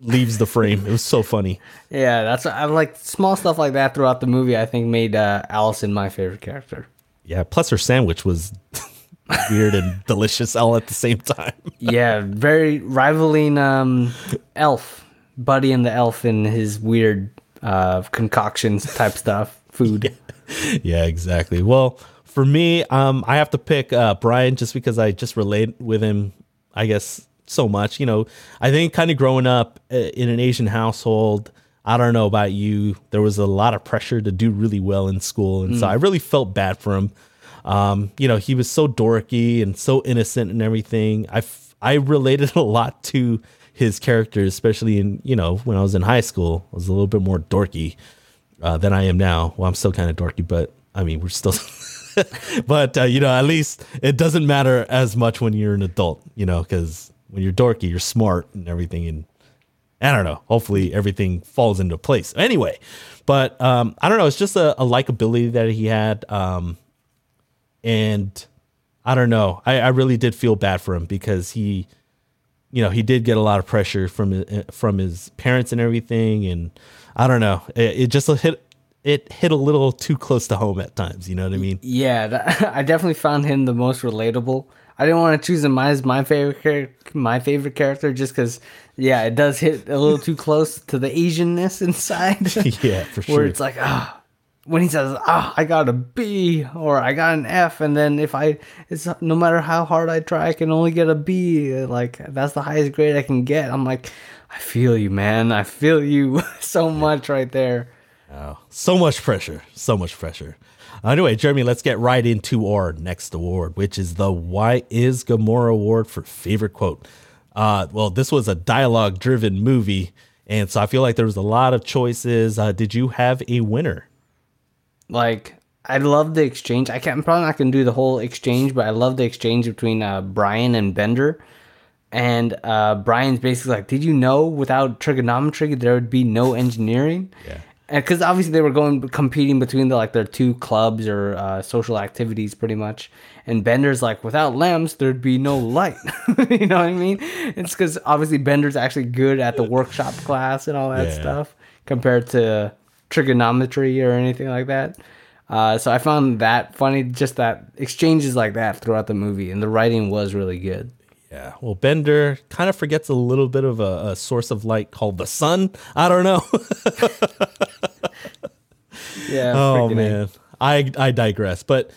leaves the frame. It was so funny. Yeah, that's I'm like small stuff like that throughout the movie. I think made uh, Allison my favorite character. Yeah. Plus her sandwich was weird and delicious all at the same time. yeah, very rivaling um, Elf, Buddy and the Elf, in his weird uh, concoctions type stuff, food. yeah, exactly. Well, for me, um, I have to pick uh, Brian just because I just relate with him, I guess, so much. You know, I think kind of growing up uh, in an Asian household, I don't know about you, there was a lot of pressure to do really well in school. And so I really felt bad for him. Um, you know, he was so dorky and so innocent and everything. I, f- I related a lot to his character, especially in, you know, when I was in high school. I was a little bit more dorky uh, than I am now. Well, I'm still kind of dorky, but I mean, we're still. but uh, you know, at least it doesn't matter as much when you're an adult, you know, because when you're dorky, you're smart and everything, and I don't know. Hopefully everything falls into place. Anyway, but um, I don't know. It's just a, a likability that he had, um, and I don't know. I, I really did feel bad for him because he, you know, he did get a lot of pressure from from his parents and everything, and I don't know. It, it just hit it hit a little too close to home at times. You know what I mean? Yeah, that, I definitely found him the most relatable. I didn't want to choose him as my favorite char- my favorite character just because, yeah, it does hit a little too close to the Asianness inside. yeah, for sure. Where it's like, ah, when he says, ah, I got a B or I got an F, and then if I, it's no matter how hard I try, I can only get a B. Like that's the highest grade I can get. I'm like, I feel you, man. I feel you so much right there. Oh, so much pressure. So much pressure. Anyway, Jeremy, let's get right into our next award, which is the Why is Gamora Award for favorite quote. Uh, well, this was a dialogue driven movie, and so I feel like there was a lot of choices. Uh, did you have a winner? Like, I love the exchange. I can't, I'm probably not going to do the whole exchange, but I love the exchange between uh, Brian and Bender. And uh, Brian's basically like, Did you know without trigonometry there would be no engineering? Yeah because obviously they were going competing between the like their two clubs or uh, social activities pretty much and bender's like without lamps there'd be no light you know what i mean it's because obviously bender's actually good at the workshop class and all that yeah. stuff compared to trigonometry or anything like that uh, so i found that funny just that exchanges like that throughout the movie and the writing was really good yeah. Well, Bender kind of forgets a little bit of a, a source of light called the sun. I don't know. yeah. Oh man, I I digress. But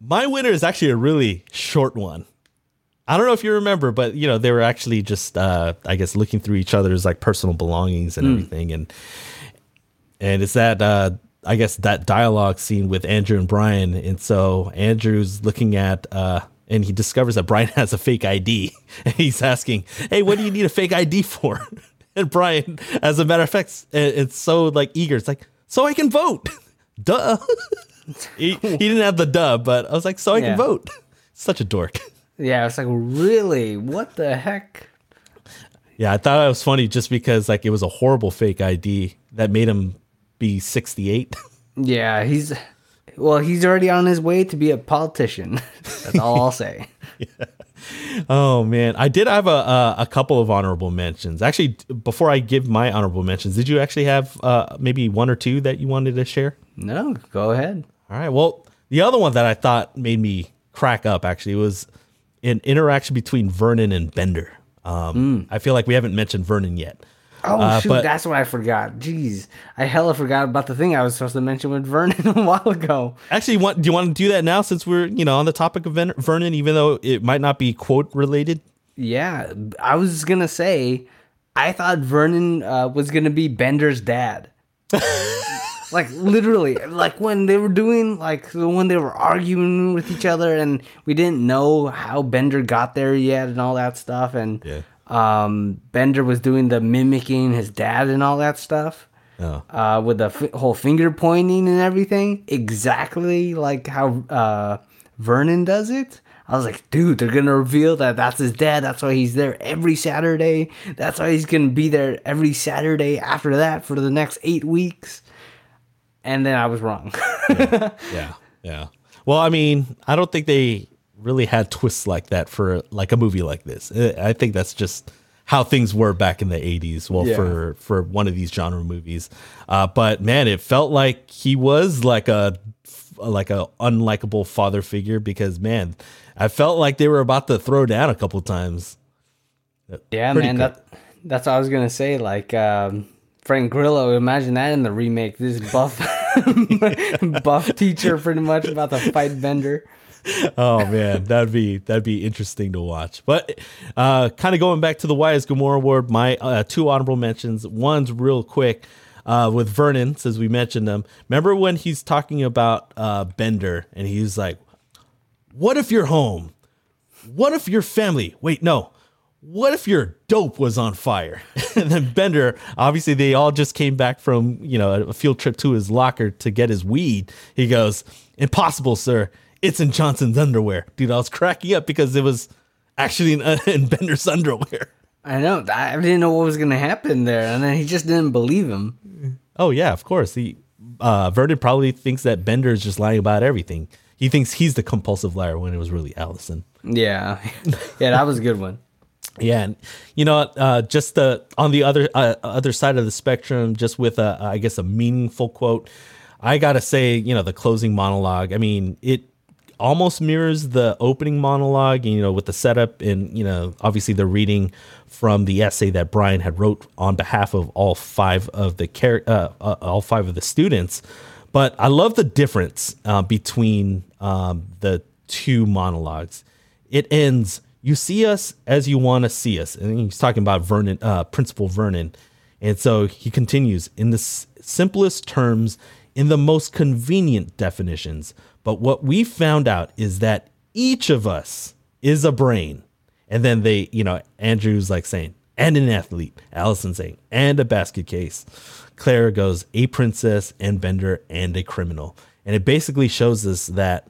my winner is actually a really short one. I don't know if you remember, but you know they were actually just uh, I guess looking through each other's like personal belongings and mm. everything, and and it's that uh, I guess that dialogue scene with Andrew and Brian, and so Andrew's looking at. Uh, and he discovers that Brian has a fake ID. And he's asking, "Hey, what do you need a fake ID for?" And Brian, as a matter of fact, it's so like eager. It's like, "So I can vote." duh. he, he didn't have the duh, but I was like, "So I yeah. can vote." Such a dork. Yeah, it's like, really? What the heck? Yeah, I thought it was funny just because like it was a horrible fake ID that made him be 68. Yeah, he's well, he's already on his way to be a politician. That's all I'll say. yeah. Oh man, I did have a, a, a couple of honorable mentions. Actually, before I give my honorable mentions, did you actually have uh, maybe one or two that you wanted to share? No, go ahead. All right. Well, the other one that I thought made me crack up actually was an interaction between Vernon and Bender. Um, mm. I feel like we haven't mentioned Vernon yet. Oh uh, shoot, but, that's what I forgot. Jeez, I hella forgot about the thing I was supposed to mention with Vernon a while ago. Actually, want, do you want to do that now since we're you know on the topic of Vernon, even though it might not be quote related? Yeah, I was gonna say, I thought Vernon uh, was gonna be Bender's dad. like literally, like when they were doing like when they were arguing with each other, and we didn't know how Bender got there yet, and all that stuff, and. Yeah um, Bender was doing the mimicking his dad and all that stuff. Oh. Uh, with the f- whole finger pointing and everything, exactly like how uh, Vernon does it. I was like, dude, they're gonna reveal that that's his dad. That's why he's there every Saturday. That's why he's gonna be there every Saturday after that for the next eight weeks. And then I was wrong. yeah. yeah, yeah. Well, I mean, I don't think they really had twists like that for like a movie like this. I think that's just how things were back in the 80s well yeah. for for one of these genre movies uh, but man it felt like he was like a like a unlikable father figure because man i felt like they were about to throw down a couple times yeah Pretty man that, that's what i was gonna say like um, frank grillo imagine that in the remake this buff buff teacher pretty much about to fight bender oh man, that'd be that'd be interesting to watch. But uh, kind of going back to the Why is Gamora Award, my uh, two honorable mentions. One's real quick uh, with Vernon, since we mentioned him. Remember when he's talking about uh, Bender and he's like, "What if your home? What if your family? Wait, no." What if your dope was on fire? and then Bender, obviously, they all just came back from you know a field trip to his locker to get his weed. He goes, "Impossible, sir it's in Johnson's underwear. Dude, I was cracking up because it was actually in, uh, in Bender's underwear. I know. I didn't know what was gonna happen there, and then he just didn't believe him. Oh yeah, of course. He uh, Vernon probably thinks that Bender is just lying about everything. He thinks he's the compulsive liar when it was really Allison. Yeah, yeah, that was a good one. Yeah, and you know, uh, just the on the other uh, other side of the spectrum, just with a I guess a meaningful quote, I gotta say, you know, the closing monologue. I mean, it almost mirrors the opening monologue. You know, with the setup and you know, obviously the reading from the essay that Brian had wrote on behalf of all five of the char- uh, uh, all five of the students. But I love the difference uh, between um, the two monologues. It ends you see us as you want to see us. And he's talking about Vernon, uh, Principal Vernon. And so he continues in the s- simplest terms, in the most convenient definitions. But what we found out is that each of us is a brain. And then they, you know, Andrew's like saying, and an athlete. Allison saying, and a basket case. Claire goes, a princess, and Bender, and a criminal. And it basically shows us that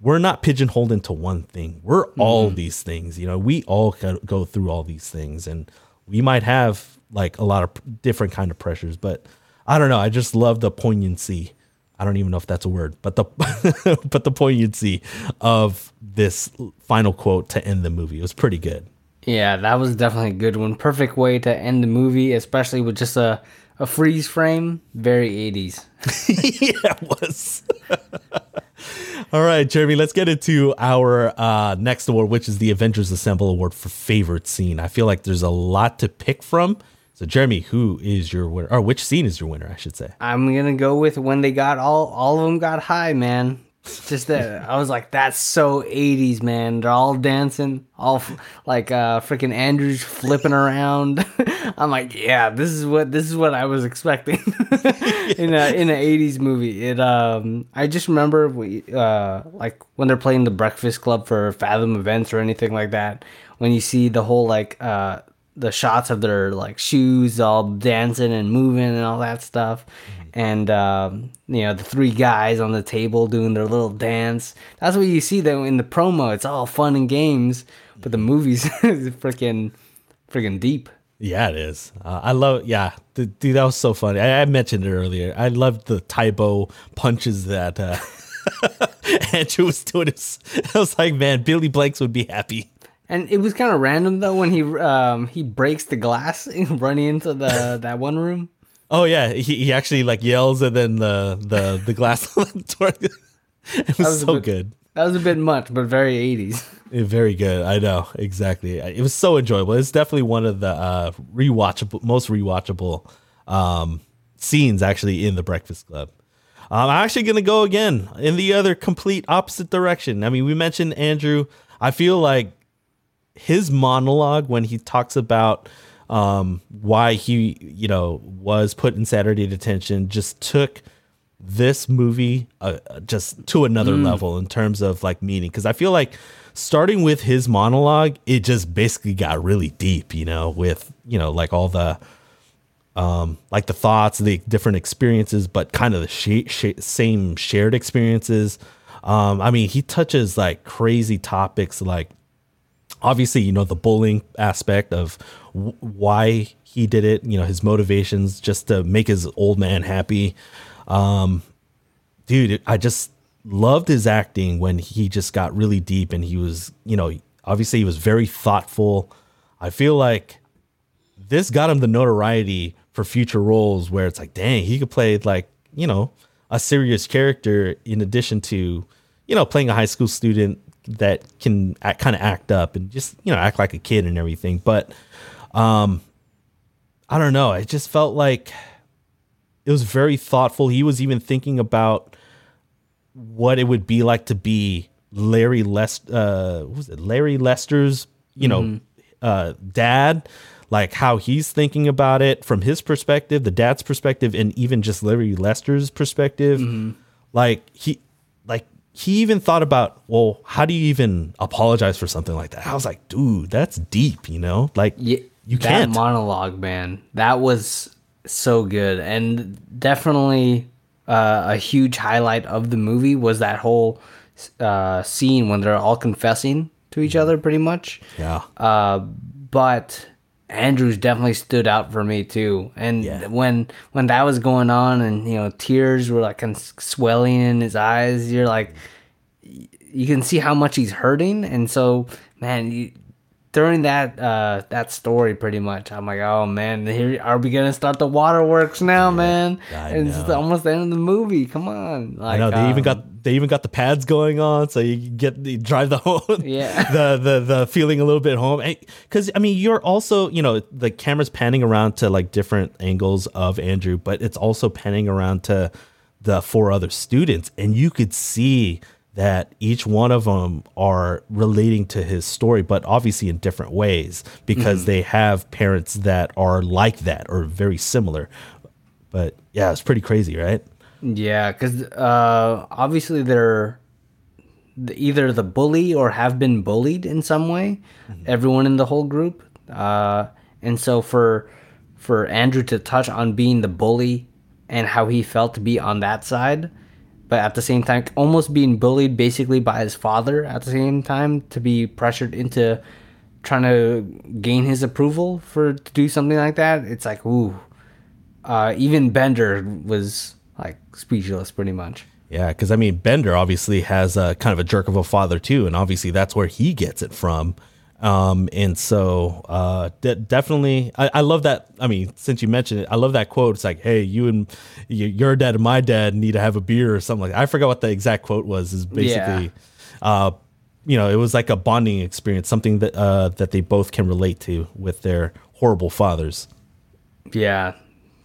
we're not pigeonholed into one thing. We're mm-hmm. all these things. You know, we all go go through all these things, and we might have like a lot of different kind of pressures. But I don't know. I just love the poignancy. I don't even know if that's a word, but the but the poignancy of this final quote to end the movie. It was pretty good. Yeah, that was definitely a good one. Perfect way to end the movie, especially with just a, a freeze frame. Very 80s. yeah, it was. All right, Jeremy, let's get into our uh, next award, which is the Avengers Assemble Award for favorite scene. I feel like there's a lot to pick from. So, Jeremy, who is your winner, or which scene is your winner? I should say. I'm gonna go with when they got all all of them got high, man. Just that I was like, that's so 80s, man. They're all dancing, all f- like uh freaking Andrews flipping around. I'm like, yeah, this is what this is what I was expecting in a in an 80s movie. It um I just remember we uh like when they're playing the Breakfast Club for Fathom events or anything like that. When you see the whole like uh the shots of their like shoes all dancing and moving and all that stuff and um, you know the three guys on the table doing their little dance that's what you see though in the promo it's all fun and games but the movies is freaking freaking deep Yeah, it is. Uh, I love. Yeah, the, dude, that was so funny. I, I mentioned it earlier. I loved the Tae Bo punches that uh, Andrew was doing. His, I was like, man, Billy Blanks would be happy. And it was kind of random though when he um he breaks the glass running into the that one room Oh yeah, he, he actually like yells and then the the the glass on the door. It was, was so bit- good. that was a bit much but very 80s very good. I know exactly. It was so enjoyable. It's definitely one of the uh, rewatchable, most rewatchable um, scenes actually in the Breakfast Club. Um, I'm actually gonna go again in the other complete opposite direction. I mean, we mentioned Andrew. I feel like his monologue when he talks about um, why he, you know, was put in Saturday detention just took this movie uh, just to another level in terms of like meaning. Because I feel like starting with his monologue, it just basically got really deep, you know, with you know like all the um, like the thoughts, the different experiences, but kind of the sh- sh- same shared experiences. Um, I mean, he touches like crazy topics, like obviously, you know, the bullying aspect of w- why he did it, you know, his motivations just to make his old man happy. Um, dude, I just loved his acting when he just got really deep and he was, you know, obviously he was very thoughtful. I feel like this got him the notoriety for future roles where it's like, dang, he could play like, you know, a serious character in addition to, you know, playing a high school student that can act, kind of act up and just, you know, act like a kid and everything. But um I don't know, it just felt like it was very thoughtful. He was even thinking about what it would be like to be Larry Lest uh what was it Larry Lester's, you know, uh dad, like how he's thinking about it from his perspective, the dad's perspective and even just Larry Lester's perspective. Like he he even thought about, well, how do you even apologize for something like that? I was like, dude, that's deep, you know? Like Yeah, you can't. monologue, man. That was so good, and definitely uh, a huge highlight of the movie was that whole uh, scene when they're all confessing to each other, pretty much. yeah. Uh, but Andrews definitely stood out for me too. And Yeah. when when that was going on, and you know, tears were like kind of swelling in his eyes, you're like, you can see how much he's hurting. And so, man, you, during that uh that story, pretty much, I'm like, oh man, here are we gonna start the waterworks now, man? I and it's almost the end of the movie. Come on, I know they even um, got they even got the pads going on, so you get the drive the home, Yeah. the the the feeling a little bit home. Because I mean, you're also you know the camera's panning around to like different angles of Andrew, but it's also panning around to the four other students, and you could see that each one of them are relating to his story, but obviously in different ways because they have parents that are like that or very similar. But yeah, it's pretty crazy, right? Yeah, because uh, obviously they're either the bully or have been bullied in some way. Everyone in the whole group, uh, and so for for Andrew to touch on being the bully and how he felt to be on that side, but at the same time almost being bullied basically by his father at the same time to be pressured into trying to gain his approval for to do something like that. It's like ooh uh, even Bender was like speechless, pretty much. Yeah, because I mean, Bender obviously has a kind of a jerk of a father too, and obviously that's where he gets it from. Um, and so uh, de- definitely, I, I love that. I mean, since you mentioned it, I love that quote. It's like, "Hey, you and your dad and my dad need to have a beer or something like." That. I forgot what the exact quote was. Is basically, uh, you know, it was like a bonding experience, something that uh, that they both can relate to with their horrible fathers. Yeah,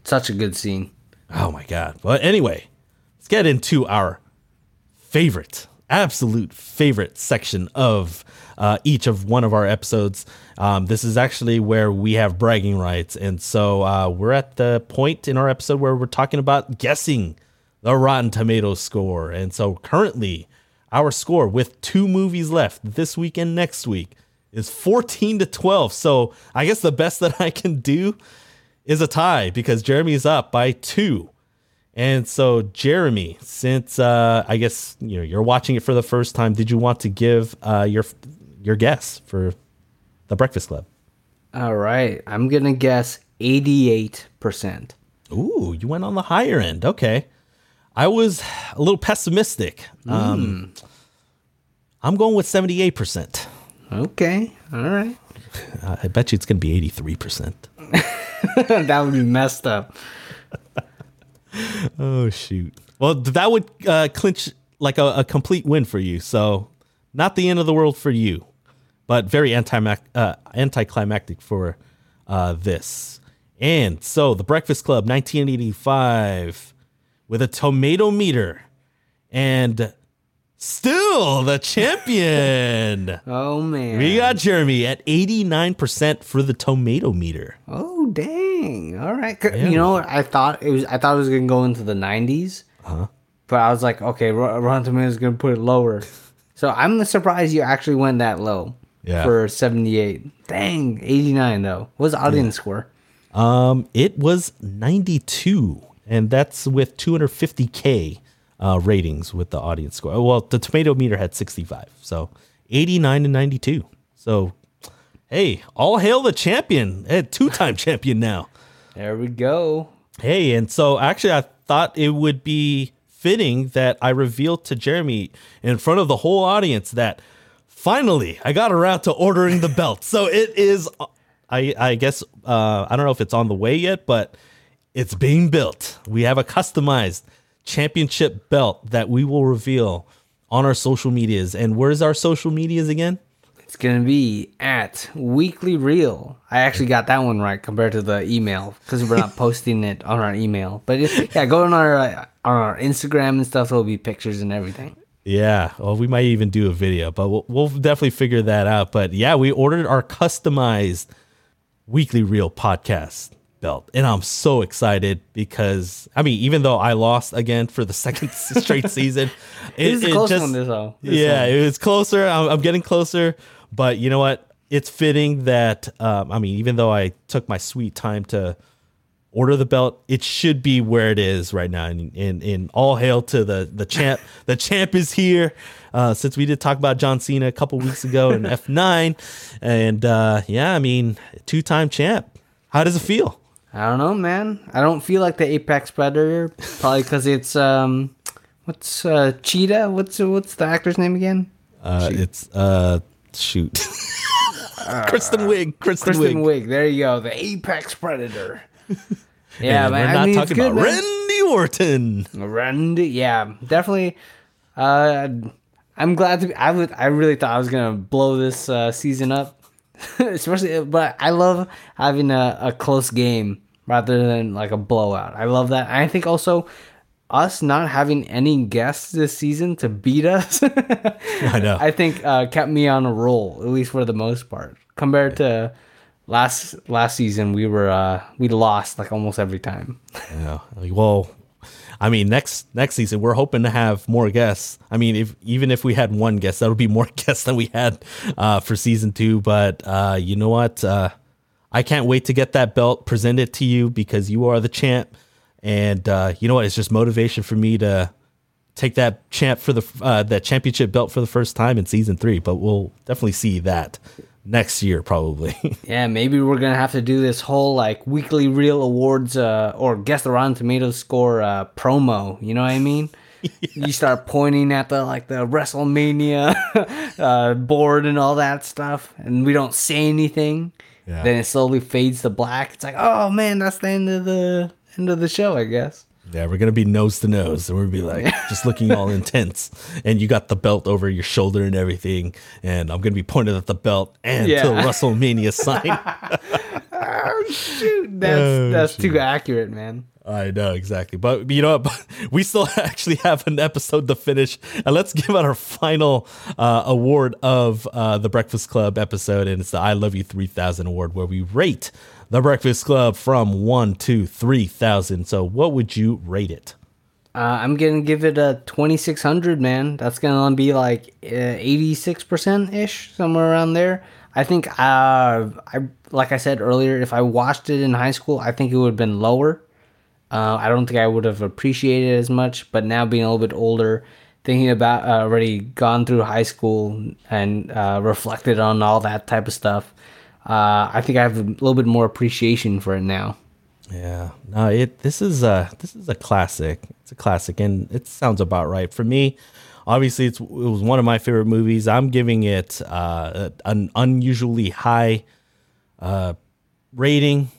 such a good scene. Oh my god. But anyway, let's get into our favorite, absolute favorite section of uh, each of one of our episodes. Um, this is actually where we have bragging rights, and so uh, we're at the point in our episode where we're talking about guessing the Rotten Tomatoes score. And so currently, our score with two movies left this week and next week is 14 to 12. So I guess the best that I can do is a tie because Jeremy's up by two. And so, Jeremy, since uh, I guess you know you're watching it for the first time, did you want to give uh, your your guess for the Breakfast Club? All right, I'm gonna guess 88 percent. Ooh, you went on the higher end. Okay, I was a little pessimistic. Um, I'm going with 78 percent. Okay, all right. Uh, I bet you it's going to be 83 percent. that would be messed up. Oh shoot! Well, that would uh, clinch like a, a complete win for you. So, not the end of the world for you, but very anti uh, anticlimactic for uh, this. And so, the Breakfast Club, 1985, with a tomato meter, and still the champion. Oh man. we got Jeremy at 89% for the tomato meter. Oh dang! All right, 'Cause you know what? I thought it was. I thought it was gonna go into the 90s. Uh-huh. But I was like, okay, Ro- Rotten Tomatoes is gonna put it lower. so I'm surprised you actually went that low. Yeah. For 78. Dang, 89 though. What's the audience score? Um, it was 92, and that's with 250k uh, ratings with the audience score. Well, the tomato meter had 65, so 89 and 92. So, hey, all hail the champion, hey, two-time champion now. There we go. Hey, and so actually, I thought it would be fitting that I revealed to Jeremy in front of the whole audience that finally I got around to ordering the belt. So it is, I, I guess, uh, I don't know if it's on the way yet, but it's being built. We have a customized championship belt that we will reveal on our social medias. And where's our social medias again? It's gonna be at Weekly Reel. I actually got that one right compared to the email because we're not posting it on our email. But yeah, go on our uh, on our Instagram and stuff. There'll be pictures and everything. Yeah, well, we might even do a video, but we'll, we'll definitely figure that out. But yeah, we ordered our customized weekly reel podcast belt, and I'm so excited because I mean, even though I lost again for the second straight season, It is a close one, this though. This yeah, one. it was closer. I'm, I'm getting closer, but you know what? It's fitting that um, I mean, even though I took my sweet time to order the belt. It should be where it is right now. And, and, and all hail to the the champ. the champ is here. Uh, since we did talk about John Cena a couple weeks ago in F9, and uh, yeah, I mean, two time champ. How does it feel? I don't know, man. I don't feel like the apex predator. Probably because it's um, what's uh, Cheetah? What's what's the actor's name again? Uh, it's uh, shoot, Kristen Wiig. Kristen, Kristen Wiig. Wiig. There you go. The apex predator. Yeah, man. we're I not mean, talking good, about man. Randy Orton. Randy, yeah, definitely. Uh, I'm glad to. Be, I would. I really thought I was gonna blow this uh, season up, especially. But I love having a, a close game rather than like a blowout. I love that. I think also us not having any guests this season to beat us. I know. I think uh, kept me on a roll at least for the most part compared to last last season. We were uh, we lost like almost every time. Yeah. Well, I mean, next next season we're hoping to have more guests. I mean, if even if we had one guest, that would be more guests than we had uh, for season two. But uh, you know what? Uh, I can't wait to get that belt presented to you because you are the champ, and uh, you know what? It's just motivation for me to take that champ for the uh, that championship belt for the first time in season three. But we'll definitely see that next year, probably. Yeah, maybe we're gonna have to do this whole like weekly reel awards uh, or guess the Rotten Tomatoes score uh, promo. You know what I mean? You start pointing at the like the WrestleMania uh, board and all that stuff, and we don't say anything. Yeah. Then it slowly fades to black. It's like, oh man, that's the end of the end of the show, I guess. Yeah, we're gonna be nose to nose, and we're gonna be like just looking all intense. And you got the belt over your shoulder and everything, and I'm gonna be pointing at the belt and Yeah. to the WrestleMania sign. oh Shoot, that's Oh, that's too accurate, man. I know exactly, but you know what? We still actually have an episode to finish, and let's give out our final uh, award of uh, the Breakfast Club episode, and it's the "I Love You 3000" award, where we rate the Breakfast Club from one to three thousand. So, what would you rate it? Uh, I'm gonna give it a 2600, man. That's gonna be like uh, 86% ish, somewhere around there. I think, uh, I like I said earlier, if I watched it in high school, I think it would have been lower. Uh, I don't think I would have appreciated it as much. But now being a little bit older, thinking about uh, already gone through high school and reflected on all that type of stuff, uh, I think I have a little bit more appreciation for it now. Yeah, no, it this is a this is a classic. It's a classic, and it sounds about right for me. Obviously, it's it was one of my favorite movies. I'm giving it uh, an unusually high uh, rating.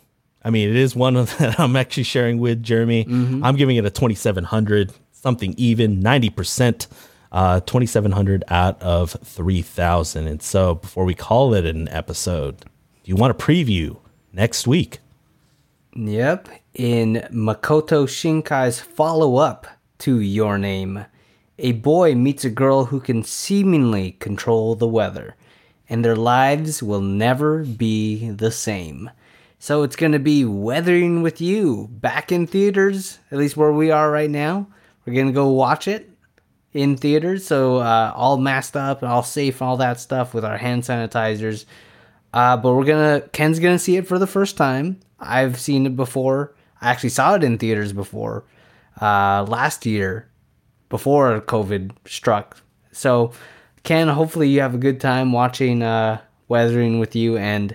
I mean, it is one of that I'm actually sharing with Jeremy. I'm giving it a 2700, something even, 90%, uh, 2700 out of 3000. And so, before we call it an episode, do you want a preview next week? Yep. In Makoto Shinkai's follow up to Your Name, a boy meets a girl who can seemingly control the weather, and their lives will never be the same. So it's going to be Weathering with You back in theaters, at least where we are right now. We're going to go watch it in theaters. So uh, all masked up and all safe and all that stuff with our hand sanitizers. Uh, but we're gonna Ken's gonna see it for the first time. I've seen it before. I actually saw it in theaters before uh, last year, before COVID struck. So, Ken, hopefully you have a good time watching uh, Weathering with you, and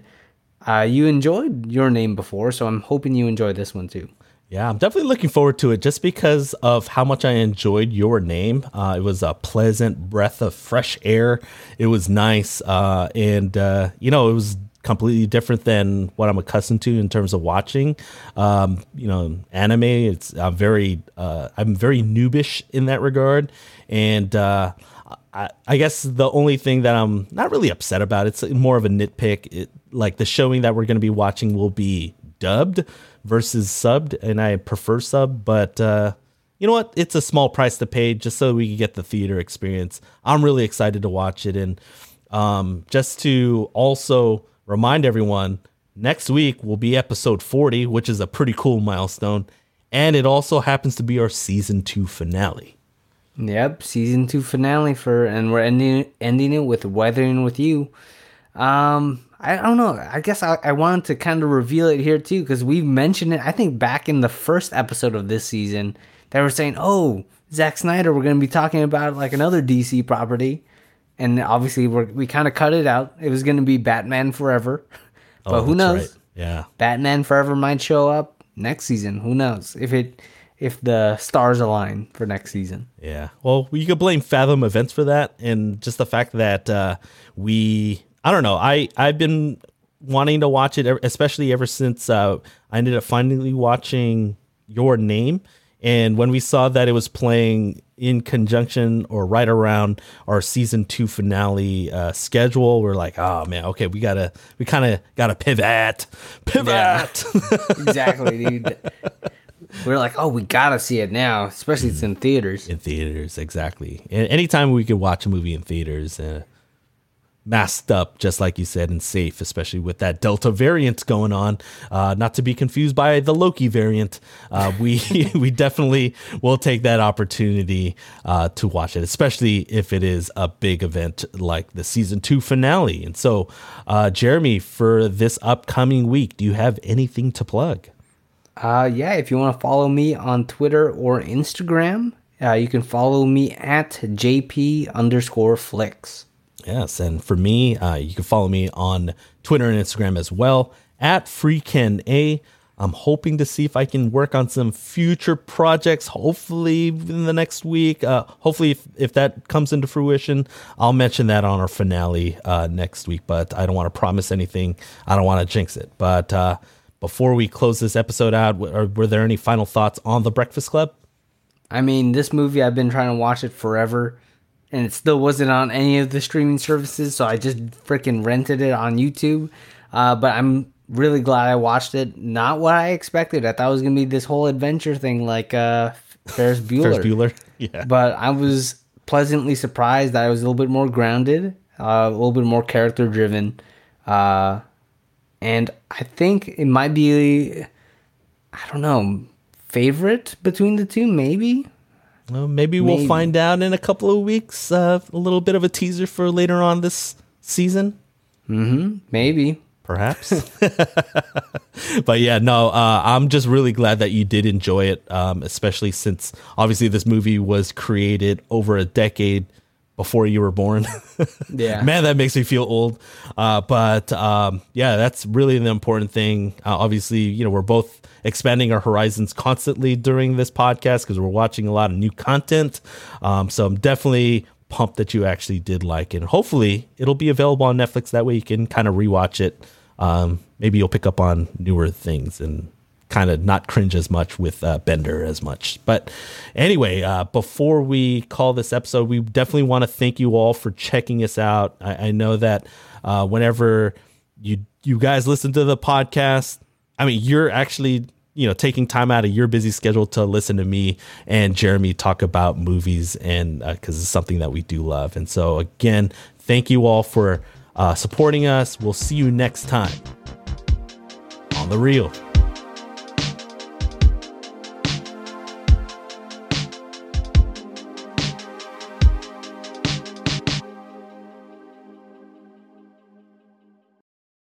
uh, you enjoyed your name before. So I'm hoping you enjoy this one too. Yeah, I'm definitely looking forward to it just because of how much I enjoyed your name. Uh, it was a pleasant breath of fresh air. It was nice. Uh, and, uh, you know, it was completely different than what I'm accustomed to in terms of watching. Um, you know, anime, it's I'm very, uh, I'm very noobish in that regard. And, uh, I, I guess the only thing that I'm not really upset about, it's more of a nitpick. It, like the showing that we're going to be watching will be dubbed versus subbed, and I prefer sub. But uh, you know what? It's a small price to pay just so we can get the theater experience. I'm really excited to watch it, and um, just to also remind everyone, next week will be episode 40, which is a pretty cool milestone, and it also happens to be our season two finale. Yep, season two finale for, and we're ending ending it with Weathering with You. Um, I don't know. I guess I, I wanted to kind of reveal it here too because we've mentioned it. I think back in the first episode of this season, they were saying, "Oh, Zack Snyder, we're going to be talking about like another DC property," and obviously we we kind of cut it out. It was going to be Batman Forever, but Oh, who knows? right. Yeah. Batman Forever might show up next season. Who knows if it if the stars align for next season? Yeah. Well, you could blame Fathom Events for that, and just the fact that uh, we, I don't know, I I've been wanting to watch it, especially ever since uh, I ended up finally watching Your Name, and when we saw that it was playing in conjunction or right around our season two finale uh, schedule, we're like, oh man, okay, we gotta, we kind of gotta pivot, pivot. exactly, dude. We're like, oh, we gotta see it now, especially it's in theaters. in theaters exactly and anytime we could watch a movie in theaters uh, masked up just like you said and safe especially with that delta variant going on. Uh, not to be confused by the loki variant. Uh, we we definitely will take that opportunity uh, to watch it especially if it is a big event like the season two finale. And so uh, jeremy for this upcoming week do you have anything to plug? Uh, yeah, if you want to follow me on Twitter or Instagram, uh, you can follow me at JP underscore flicks. Yes, and for me, uh, you can follow me on Twitter and Instagram as well at FreeKenA. I'm hoping to see if I can work on some future projects. Hopefully, in the next week. Uh, hopefully, if, if that comes into fruition, I'll mention that on our finale uh, next week. But I don't want to promise anything. I don't want to jinx it. But uh, before we close this episode out, were, were there any final thoughts on the Breakfast Club? I mean, this movie, I've been trying to watch it forever, and it still wasn't on any of the streaming services, so I just freaking rented it on YouTube. Uh, but I'm really glad I watched it. Not what I expected. I thought it was going to be this whole adventure thing like uh, Ferris Bueller. Ferris Bueller. Yeah. but I was pleasantly surprised that I was a little bit more grounded, uh, a little bit more character driven, uh, and I think it might be, I don't know, favorite between the two, maybe. Well, maybe we'll Maybe. find out in a couple of weeks. Uh, a little bit of a teaser for later on this season, Maybe. perhaps. but yeah, no, uh, I'm just really glad that you did enjoy it, um, especially since obviously this movie was created over a decade before you were born. Yeah. Man, that makes me feel old. Uh, but um, yeah, that's really the important thing. Uh, obviously, you know, we're both expanding our horizons constantly during this podcast because we're watching a lot of new content. Um, so I'm definitely pumped that you actually did like it. And hopefully, it'll be available on Netflix. That way, you can kind of rewatch it. Um, maybe you'll pick up on newer things and kind of not cringe as much with uh, Bender as much. But anyway, uh, before we call this episode, we definitely want to thank you all for checking us out. I, I know that uh, whenever you you guys listen to the podcast, I mean, you're actually you know taking time out of your busy schedule to listen to me and Jeremy talk about movies, and because it's something that we do love. And so again, thank you all for uh, supporting us. We'll see you next time on the Reel.